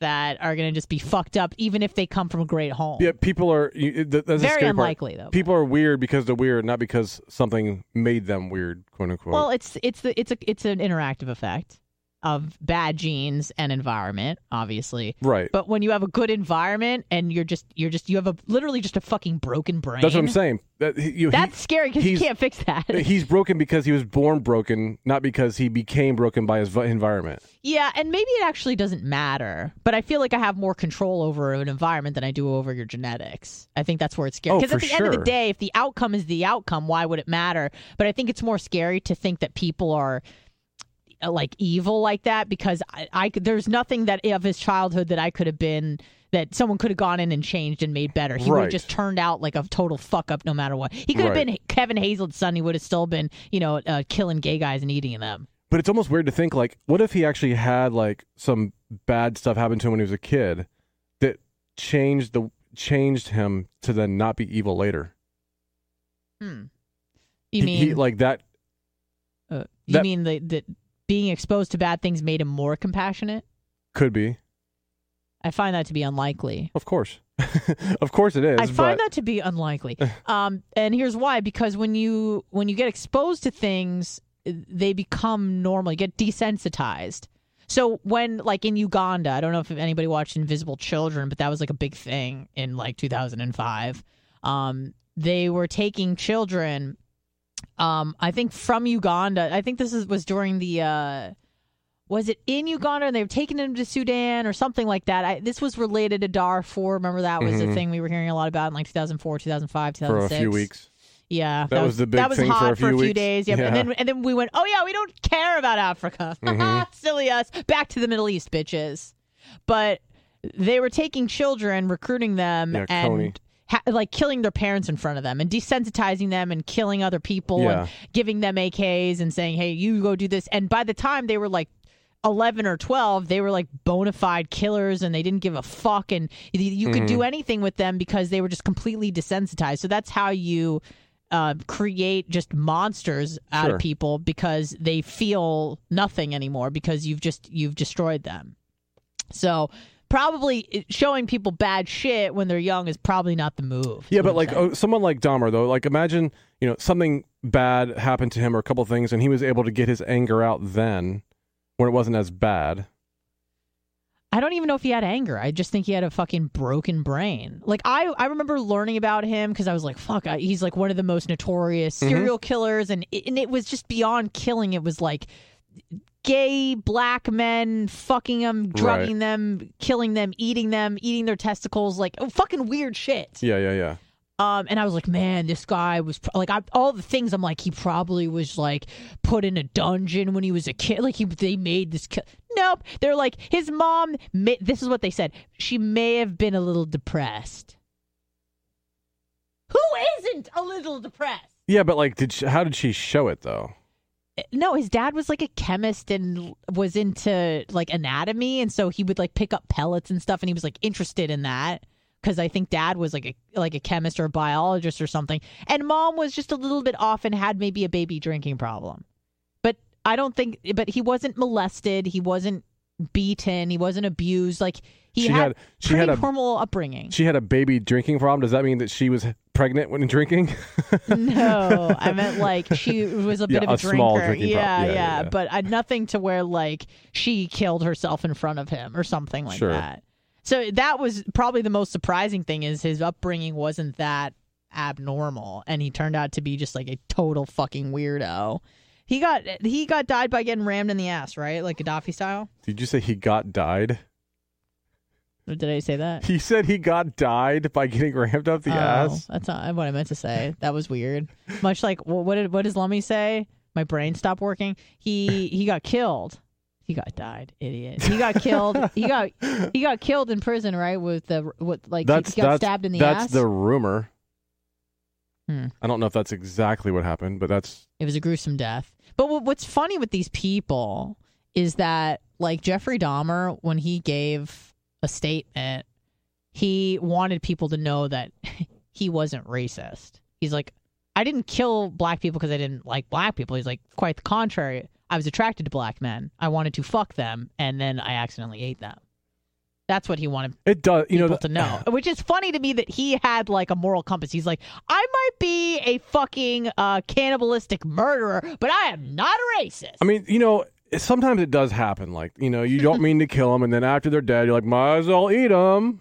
S3: that are gonna just be fucked up, even if they come from a great home.
S4: Yeah, people are. You, th- that's
S3: Very
S4: scary part.
S3: unlikely, though.
S4: People are weird because they're weird, not because something made them weird, quote unquote.
S3: Well, it's it's the it's a it's an interactive effect of bad genes and environment, obviously.
S4: right.
S3: But when you have a good environment and you're just you're just you have a literally just a fucking broken brain.
S4: That's what I'm saying. That, you,
S3: That's scary because you can't fix that.
S4: he's broken because he was born broken, not because he became broken by his environment.
S3: Yeah, and maybe it actually doesn't matter, but I feel like I have more control over an environment than I do over your genetics. I think that's where it's scary.
S4: Oh,
S3: Because at
S4: for
S3: the end of the day, if the outcome is the outcome, why would it matter? But I think it's more scary to think that people are like evil like that because I, I there's nothing that of his childhood that I could have been that someone could have gone in and changed and made better. He would have just turned out like a total fuck up no matter what. He could have
S4: Right.
S3: been Kevin Hazel's son. He would have still been, you know, uh, killing gay guys and eating them.
S4: But it's almost weird to think like, what if he actually had like some bad stuff happen to him when he was a kid that changed the changed him to then not be evil later.
S3: Hmm.
S4: He-
S3: You mean
S4: he, like that?
S3: Uh, you
S4: That-
S3: mean the, the being exposed to bad things made him more compassionate?
S4: Could be,
S3: I find that to be unlikely.
S4: of course, of course it is.
S3: I find
S4: but
S3: that to be unlikely. um, and here's why: because when you when you get exposed to things, they become normal. You get desensitized. So when, like in Uganda, I don't know if anybody watched Invisible Children, but that was like a big thing in like 2005. Um, they were taking children um, I think from Uganda. I think this is, was during the. Uh, was it in Uganda and they were taking him to Sudan or something like that? I, this was related to Darfur. Remember that was
S4: Mhm.
S3: a thing we were hearing a lot about in like 2004, 2005, 2006.
S4: for a few weeks.
S3: Yeah,
S4: That was the big
S3: that was
S4: thing for
S3: hot
S4: a few weeks.
S3: days. Yeah,
S4: Yeah.
S3: and then and then we went, oh yeah, we don't care about Africa.
S4: Mhm.
S3: Silly us. Back to the Middle East, bitches. But they were taking children, recruiting them,
S4: Yeah,
S3: and
S4: Kony.
S3: Ha- like killing their parents in front of them, and desensitizing them, and killing other people,
S4: Yeah.
S3: and giving them AKs, and saying, hey, you go do this. And by the time they were like 11 or 12 they were like bona fide killers and they didn't give a fuck and you, could
S4: Mm-hmm.
S3: do anything with them because they were just completely desensitized so that's how you uh, create just monsters out
S4: Sure.
S3: of people because they feel nothing anymore because you've just you've destroyed them so probably showing people bad shit when they're young is probably not the move
S4: Yeah, but like oh, someone like Dahmer though, like imagine you know something bad happened to him or a couple things, and he was able to get his anger out then, when it wasn't as bad.
S3: I don't even know if he had anger. I just think he had a fucking broken brain. Like I, I remember learning about him because I was like, "Fuck!" I, he's like one of the most notorious
S4: Mm-hmm.
S3: serial killers, and it, and it was just beyond killing. It was like gay black men fucking them, drugging them, killing them, eating them, eating their testicles, like oh, fucking weird shit.
S4: Yeah, yeah, yeah.
S3: Um, and I was like, man, this guy was pro- like, I, all the things. I'm like, he probably was like put in a dungeon when he was a kid. Like he, they made this. Ki- nope, they're like his mom. May, this is what they said. She may have been a little depressed. Who isn't a little depressed?
S4: Yeah, but like, did she, how did she show it though?
S3: No, his dad was like a chemist and was into like anatomy, and so he would like pick up pellets and stuff, and he was like interested in that because I think dad was like a like a chemist or a biologist or something, and mom was just a little bit off and had maybe a baby drinking problem. But I don't think, but he wasn't molested, he wasn't beaten, he wasn't abused. Like he
S4: She
S3: had,
S4: had- she had a-
S3: normal upbringing.
S4: She had a baby drinking problem. Does that mean that she was pregnant when drinking?
S3: no, I meant like she was a bit
S4: Yeah,
S3: of a,
S4: a
S3: drinker. yeah, Yeah,
S4: yeah, yeah.
S3: but uh, nothing to where like she killed herself in front of him or something like
S4: Sure.
S3: that. So that was probably the most surprising thing is his upbringing wasn't that abnormal, and he turned out to be just like a total fucking weirdo. He got he got died by getting rammed in the ass, right? Like Gaddafi style.
S4: Did you say he got died?
S3: Did I say that?
S4: He said he got died by getting rammed up the
S3: oh,
S4: ass.
S3: That's not what I meant to say. That was weird. Much like what did what does Lummy say? My brain stopped working. He he got killed. He got died, idiot. He got killed. He got he got killed in prison, right? With the with like he-
S4: That's
S3: he got
S4: that's
S3: stabbed in the
S4: that's
S3: ass.
S4: the rumor.
S3: Hmm.
S4: I don't know if that's exactly what happened, but that's
S3: It was a gruesome death. But what, what's funny with these people is that, like Jeffrey Dahmer, when he gave a statement, he wanted people to know that he wasn't racist. He's like, I didn't kill black people because I didn't like black people. He's like, quite the contrary. I was attracted to black men. I wanted to fuck them, and then I accidentally ate them. That's what he wanted
S4: it does. You know,
S3: people to know. Which is funny to me that he had like a moral compass. He's like, I might be a fucking uh, cannibalistic murderer, but I am not a racist.
S4: I mean, you know, sometimes it does happen. Like, you know, you don't mean to kill them, and then after they're dead, you're like, might as well eat them.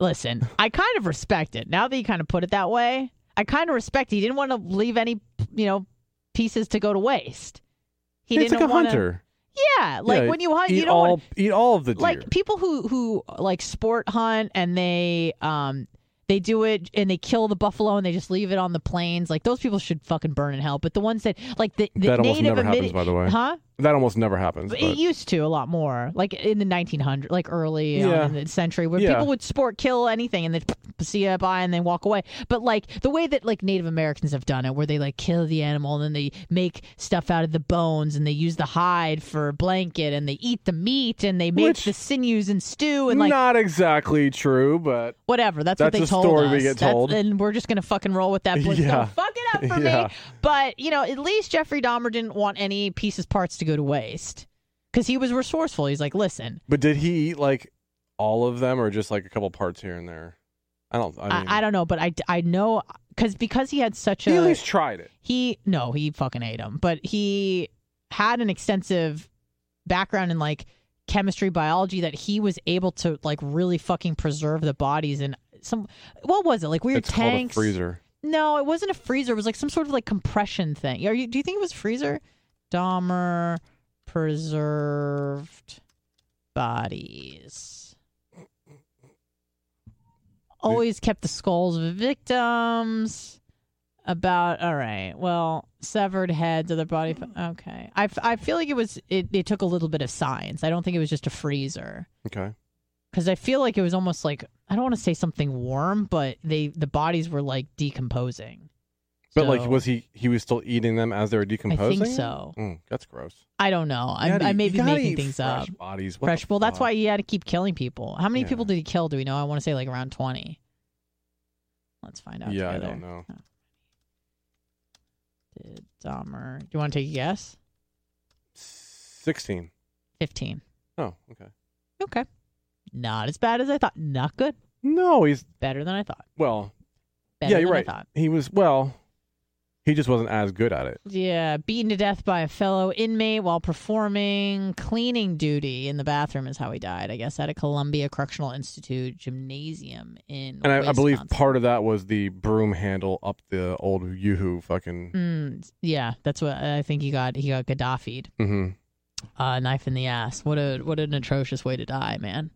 S3: Listen, I kind of respect it. Now that you kind of put it that way, I kind of respect it. He didn't want to leave any, you know, pieces to go to waste. He
S4: it's
S3: didn't
S4: like a
S3: wanna-
S4: hunter.
S3: Yeah, like
S4: Yeah,
S3: when you hunt, you don't
S4: all
S3: want
S4: eat all of the deer.
S3: like people who who like sport hunt and they um they do it and they kill the buffalo and they just leave it on the plains. Like those people should fucking burn in hell. But the ones that like the, the
S4: that almost
S3: native
S4: never happens, by the way.
S3: huh?
S4: That almost never happens.
S3: It
S4: But
S3: used to a lot more, like in the 1900s, like early on
S4: Yeah.
S3: in the century, where
S4: Yeah.
S3: people would sport kill anything and then see it by and then walk away. But like the way that like Native Americans have done it, where they like kill the animal and then they make stuff out of the bones and they use the hide for a blanket and they eat the meat and they make
S4: Which-
S3: the sinews and stew and like
S4: not exactly true, but
S3: whatever. That's, what
S4: That's
S3: they
S4: a
S3: told
S4: story
S3: us.
S4: we get
S3: That's-
S4: told.
S3: and we're just gonna fucking roll with that. Please
S4: Yeah.
S3: Don't it up for
S4: Yeah.
S3: me. But you know, at least Jeffrey Dahmer didn't want any pieces, parts to go to waste because he was resourceful. He's like, listen,
S4: but did he eat like all of them, or just like a couple parts here and there? I don't. I, mean,
S3: I, I don't know, but I, I know because because he had such
S4: He
S3: a
S4: at least tried it.
S3: he no he fucking ate them, but he had an extensive background in like chemistry biology that he was able to like really fucking preserve the bodies and some what was it like weird
S4: It's
S3: tanks
S4: freezer.
S3: No, it wasn't a freezer. It was like some sort of like compression thing. Are you? Do you think it was freezer? Dahmer preserved bodies. Always kept the skulls of victims. About all right. Well, severed heads of their body. Okay, I, I feel like it was. It, it took a little bit of science. I don't think it was just a freezer
S4: Okay.
S3: Because I feel like it was almost like I don't want to say something warm, but they the bodies were like decomposing.
S4: But like, was he? He was still eating them as they were decomposing.
S3: I think so.
S4: Mm, that's gross.
S3: I don't know. I, I may be making things
S4: fresh
S3: up.
S4: Bodies. What
S3: Fresh. Well, that's why he had to keep killing people. How many
S4: Yeah.
S3: people did he kill? Do we know? I want to say like around twenty. Let's find out.
S4: Yeah, I don't know.
S3: Did Dahmer? Do you want to take a guess?
S4: Sixteen.
S3: Fifteen.
S4: Oh, okay.
S3: Okay. Not as bad as I thought. Not good.
S4: No, he's
S3: Better than I thought.
S4: well.
S3: Better
S4: yeah, you're
S3: than
S4: right. He was well. He just wasn't as good at it.
S3: Yeah, beaten to death by a fellow inmate while performing cleaning duty in the bathroom is how he died. I guess at a Columbia Correctional Institute gymnasium in.
S4: And I, I believe part of that was the broom handle up the old yoo-hoo fucking.
S3: Mm, yeah, that's what I think he got. He got Gaddafi'd.
S4: hmm
S3: Uh, knife in the ass. What a what an atrocious way to die, man.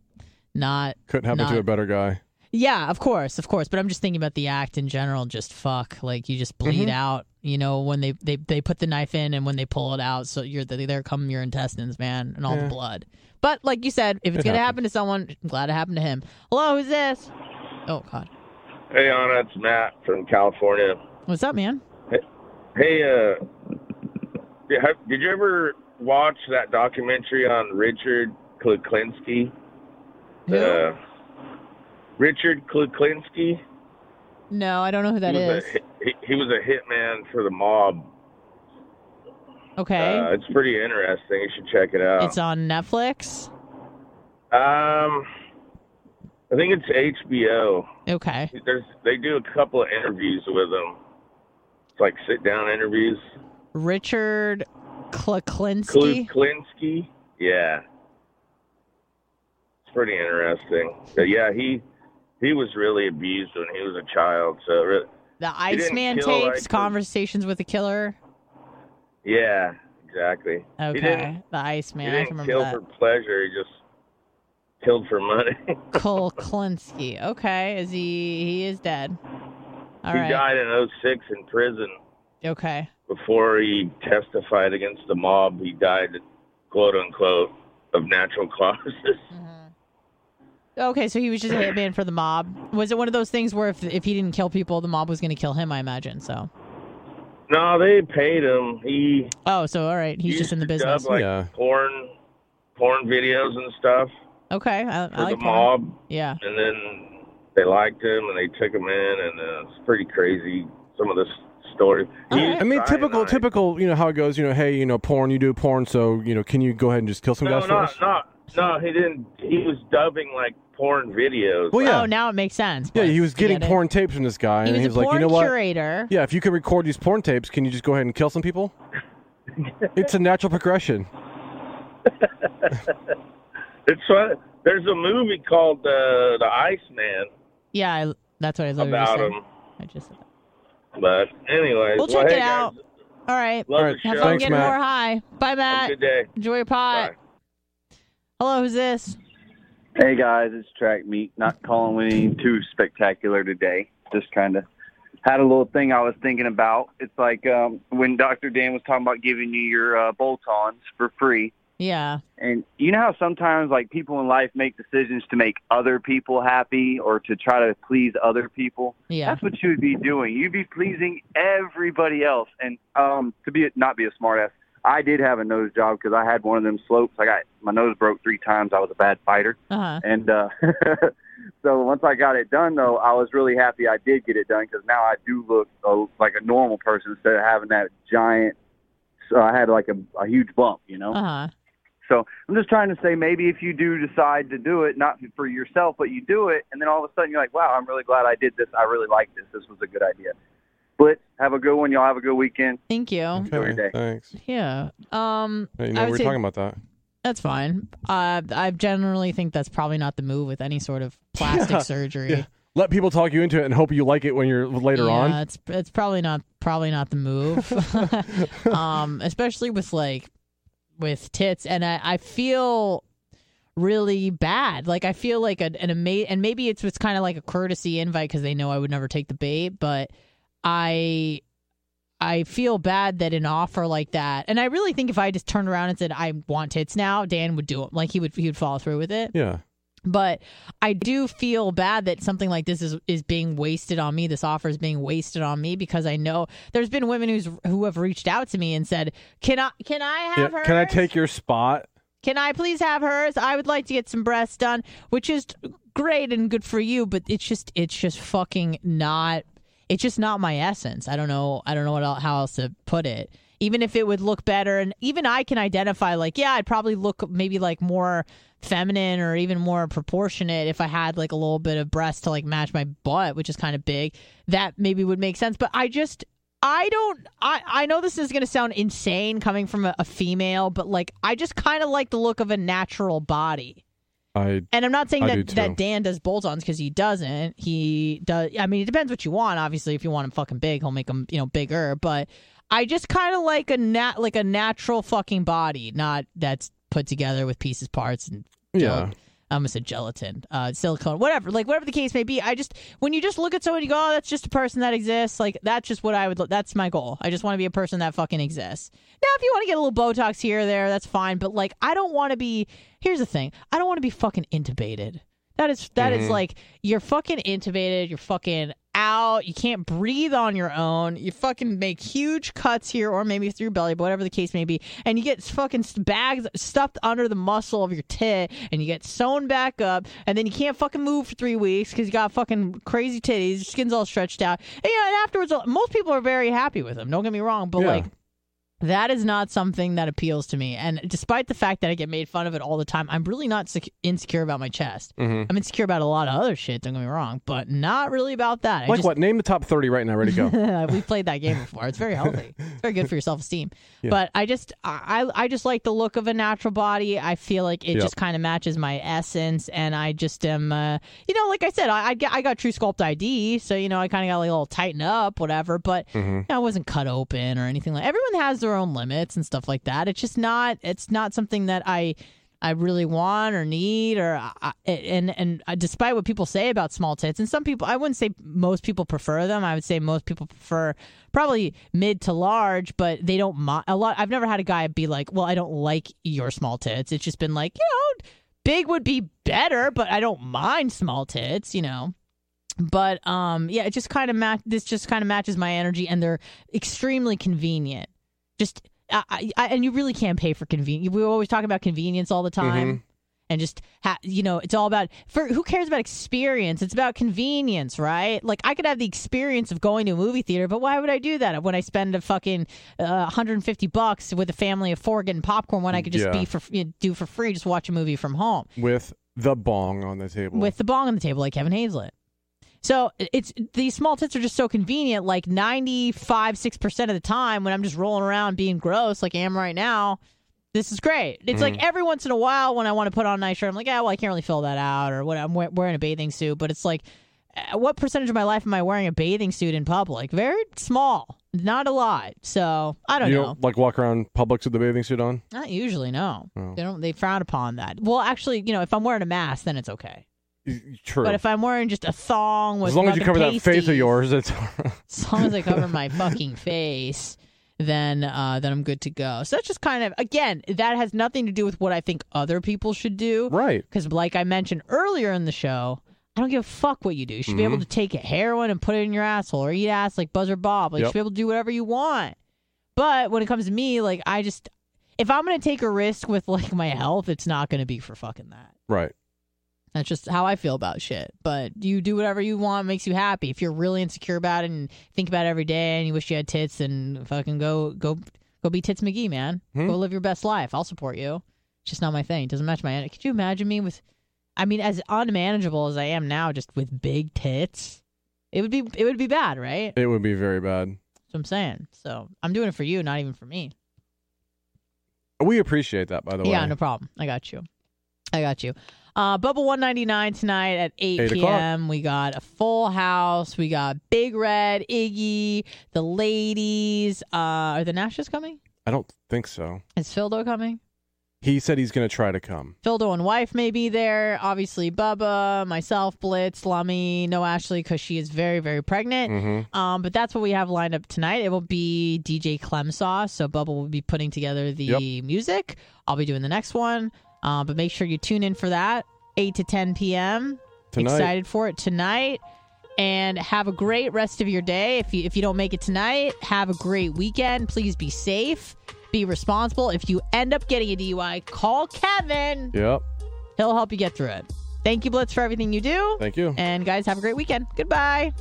S3: Not
S4: Couldn't happen
S3: not,
S4: to a better guy.
S3: Yeah, of course, of course. But I'm just thinking about the act in general. Just fuck, like you just bleed
S4: Mhm.
S3: out. You know when they, they they put the knife in and when they pull it out, so you're there come your intestines, man, and all
S4: Yeah.
S3: the blood. But like you said, if it's
S4: It
S3: gonna
S4: happens.
S3: happen to someone, I'm glad it happened to him. Hello, who's this? Oh God,
S10: Hey, Anna, it's Matt from California.
S3: what's up, man?
S10: Hey, uh, did you ever watch that documentary on Richard Kuklinski? Uh, Richard Kuklinski.
S3: no, I don't know who that
S10: he
S3: is.
S10: A, he, he was a hitman for the mob.
S3: Okay,
S10: Uh, it's pretty interesting. You should check it out.
S3: it's on Netflix.
S10: um, I think it's HBO.
S3: Okay,
S10: There's they do a couple of interviews with him. It's like sit down interviews.
S3: Richard Kuklinski.
S10: Kuklinski. Yeah. It's pretty interesting. But yeah, he he was really abused when he was a child. So
S3: The
S10: He
S3: Iceman
S10: kill,
S3: tapes,
S10: like,
S3: conversations with a killer.
S10: yeah, exactly.
S3: Okay, the
S10: he
S3: Iceman. I
S10: didn't
S3: can
S10: kill
S3: remember
S10: for pleasure. He just killed for money.
S3: that. Kuklinski. Okay, is he? He is dead. All
S10: he
S3: right.
S10: died in '06 in prison
S3: Okay.
S10: before he testified against the mob. He died, quote unquote, of natural causes. Mm-hmm.
S3: Okay, so he was just a hitman for the mob. Was it one of those things where if if he didn't kill people, the mob was going to kill him? I imagine so.
S10: No, they paid him. He
S3: Oh, so all right, he's just in the
S10: to
S3: business.
S10: Dub, like
S4: Yeah.
S10: porn, porn videos and stuff
S3: Okay, I,
S10: for
S3: I like
S10: the
S3: porn.
S10: mob,
S3: Yeah.
S10: and then they liked him and they took him in, and uh, it's pretty crazy. Some of the s- story. He
S3: All right.
S10: used
S4: I mean, typical, typical. You know how it goes. You know, hey, you know, porn. You do porn, so you know, can you go ahead and just kill some
S10: No,
S4: guys for us?
S10: not not no. He didn't. He was dubbing like porn videos.
S4: Well, yeah,
S3: Oh, now it makes sense.
S4: yeah. He was getting
S3: get it?
S4: porn tapes from this guy,
S3: He
S4: and
S3: was
S4: he
S3: a
S4: was like,
S3: porn
S4: you know what?
S3: curator.
S4: Yeah, if you can record these porn tapes, can you just go ahead and kill some people? it's a natural progression.
S10: It's fun. There's a movie called uh, The Iceman
S3: Yeah, I, that's what I literally
S10: about
S3: said.
S10: him.
S3: I just said that.
S10: But anyways,
S3: We'll
S10: well,
S3: check
S10: hey,
S3: it
S10: guys,
S3: out. All right.
S10: Love
S4: All right,
S10: the
S3: Have
S10: show.
S3: fun
S4: Thanks,
S3: getting
S4: Matt.
S3: more high. Bye,
S10: Have a
S3: Matt.
S10: good day.
S3: Enjoy your pot.
S10: Bye.
S3: Hello, who's this?
S11: Hey guys, it's Track Meet. Not calling anything too spectacular today. Just kind of had a little thing I was thinking about. It's like um, when Dr. Dan was talking about giving you your uh, bolt-ons for free.
S3: Yeah.
S11: And you know how sometimes like people in life make decisions to make other people happy or to try to please other people.
S3: Yeah.
S11: That's what you would be doing. You'd be pleasing everybody else. And um, to be not be a smartass, I did have a nose job because I had one of them slopes. I got my nose broke three times. I was a bad fighter.
S3: Uh huh.
S11: And uh, so once I got it done, though, I was really happy I did get it done because now I do look uh, like a normal person instead of having that giant. So I had like a, a huge bump, you know.
S3: Uh huh.
S11: So I'm just trying to say maybe if you do decide to do it, not for yourself, but you do it, and then all of a sudden you're like, wow, I'm really glad I did this. I really like this. This was a good idea. But have a good one. Y'all have a good weekend.
S3: Thank you.
S11: Enjoy your day.
S4: Thanks.
S3: Yeah. Um.
S4: Hey, you know,
S3: would
S4: we're
S3: say
S4: talking about that.
S3: That's fine. Uh, I generally think that's probably not the move with any sort of plastic
S4: Yeah.
S3: surgery.
S4: Yeah. let people talk you into it and hope you like it when you're later on.
S3: yeah,
S4: on.
S3: it's it's probably not probably not the move. um, especially with like with tits, and I, I feel really bad. Like I feel like a, an amazing, and maybe it's it's kind of like a courtesy invite because they know I would never take the bait, but I. I feel bad that an offer like that, and I really think if I just turned around and said I want tits now, Dan would do it. Like he would, he would follow through with it.
S4: Yeah.
S3: But I do feel bad that something like this is is being wasted on me. This offer is being wasted on me because I know there's been women who's who have reached out to me and said, "Can I can I have
S4: Yeah,
S3: her?
S4: Can I take your spot?
S3: Can I please have hers? I would like to get some breasts done, which is great and good for you, but it's just it's just fucking not it's just not my essence. I don't know I don't know what el how else to put it. Even if it would look better and even I can identify like yeah, I'd probably look maybe like more feminine or even more proportionate if I had like a little bit of breast to like match my butt, which is kind of big. That maybe would make sense, but I just I don't. I I know this is gonna sound insane coming from a, a female, but like I just kind of like the look of a natural body.
S4: I
S3: And I'm not saying
S4: I
S3: that
S4: do too.
S3: that Dan does bolt-ons because he doesn't. He does. I mean, it depends what you want. Obviously, if you want him fucking big, he'll make him you know bigger. But I just kind of like a nat like a natural fucking body, not that's put together with pieces, parts, and
S4: Yeah.
S3: I almost said gelatin, uh, silicone, whatever. Like whatever the case may be, I just when you just look at someone, you go, "Oh, that's just a person that exists." Like that's just what I would. That's my goal. I just want to be a person that fucking exists. Now, if you want to get a little Botox here or there, that's fine. But like, I don't want to be. Here's the thing: I don't want to be fucking intubated. That is that is
S12: Mhm.
S3: like you're fucking intubated. You're fucking out. You can't breathe on your own. You fucking make huge cuts here, or maybe through your belly, but whatever the case may be. And you get fucking bags stuffed under the muscle of your tit, and you get sewn back up, and then you can't fucking move for three weeks because you got fucking crazy titties. Your skin's all stretched out. And, you know, and afterwards, most people are very happy with them. Don't get me wrong, but
S4: Yeah.
S3: like. That is not something that appeals to me. And despite the fact that I get made fun of it all the time, I'm really not sec- insecure about my chest.
S4: Mhm.
S3: I'm insecure about a lot of other shit, don't get me wrong, but not really about that. I
S4: like
S3: just-
S4: what? Name the top thirty right now. Ready to go.
S3: we played that game before. It's very healthy. It's very good for your self esteem.
S4: Yeah.
S3: But I just I I just like the look of a natural body. I feel like it
S4: Yep.
S3: just kind of matches my essence, and I just am uh, you know like I said I I, get, I got truSculpt iD, so you know I kind of got like a little tighten up whatever. But
S4: Mhm.
S3: you know, I wasn't cut open or anything like. Everyone has their own limits and stuff like that. It's just not it's not something that I. I really want or need or I- and and despite what people say about small tits and some people I wouldn't say most people prefer them I would say most people prefer probably mid to large but they don't a lot I've never had a guy be like well I don't like your small tits it's just been like you know big would be better but I don't mind small tits you know but um yeah it just kind of match this just kind of matches my energy and they're extremely convenient just I, I, and you really can't pay for convenience we always talk about convenience all the time
S4: Mhm.
S3: and just ha- you know it's all about for who cares about experience it's about convenience right like i could have the experience of going to a movie theater but why would i do that when i spend a fucking uh, 150 bucks with a family of four getting popcorn when i could just
S4: Yeah.
S3: be for you know, do for free just watch a movie from home
S4: With the bong on the table.
S3: with the bong on the table like Kevin Hazlett. So it's these small tits are just so convenient. Like ninety five six percent of the time, when I'm just rolling around being gross, like I am right now, this is great. It's like
S12: Mhm.
S3: every once in a while when I want to put on a nice shirt, I'm like, yeah, well, I can't really fill that out, or what? I'm we- wearing a bathing suit, but it's like, uh, what percentage of my life am I wearing a bathing suit in public? Very small, not a lot. So I don't
S4: you
S3: know.
S4: don't like walk around Publix with the bathing suit on.
S3: Not usually, no.
S4: Oh.
S3: They don't. They frown upon that. Well, actually, you know, if I'm wearing a mask, then it's okay.
S4: True.
S3: But if I'm wearing just a thong with
S4: as long as you cover
S3: fucking
S4: that face of yours, it's
S3: as long as I cover my fucking face, then uh, then I'm good to go. So that's just kind of again that has nothing to do with what I think other people should do.
S4: Right.
S3: Because like I mentioned earlier in the show, I don't give a fuck what you do. You should be able
S4: Mhm.
S3: to take heroin and put it in your asshole or eat ass like Buzzer Bob. Like you should be able to do whatever you want. But when it comes to me, like I just if I'm gonna take a risk with like my health, it's not gonna be for fucking that.
S4: right.
S3: That's just how I feel about shit. But you do whatever you want makes you happy. If you're really insecure about it and think about it every day and you wish you had tits, then fucking go go go be Tits McGee, man.
S4: Hmm.
S3: Go live your best life. I'll support you. It's just not my thing. It doesn't match my energy. Could you imagine me with I mean, as unmanageable as I am now, just with big tits? It would be it would be bad, right?
S4: It would be very bad.
S3: That's what I'm saying. So I'm doing it for you, not even for me.
S4: We appreciate that, by the way.
S3: Yeah, no problem. I got you. I got you. Uh, Bubble 199 tonight at 8,
S4: Eight o'clock.
S3: p.m. We got a full house. We got Big Red, Iggy, the ladies. Uh, are the Nashes coming?
S4: I don't think so.
S3: Is Phildo coming?
S4: He said he's going to try to come.
S3: Phildo and wife may be there. Obviously, Bubba, myself, Blitz, Lummy, no Ashley because she is very, very pregnant.
S4: Mm-hmm.
S3: Um, but that's what we have lined up tonight. It will be DJ Clemsaw. So Bubba will be putting together the
S4: Yep.
S3: music. I'll be doing the next one. Uh, but make sure you tune in for that, 8 to 10 p.m.
S4: Tonight.
S3: Excited for it tonight. And have a great rest of your day. If you if you don't make it tonight, have a great weekend. Please be safe. Be responsible. If you end up getting a DUI, call Kevin.
S4: Yep.
S3: He'll help you get through it. Thank you, Blitz, for everything you do.
S4: Thank you.
S3: And guys, have a great weekend. Goodbye.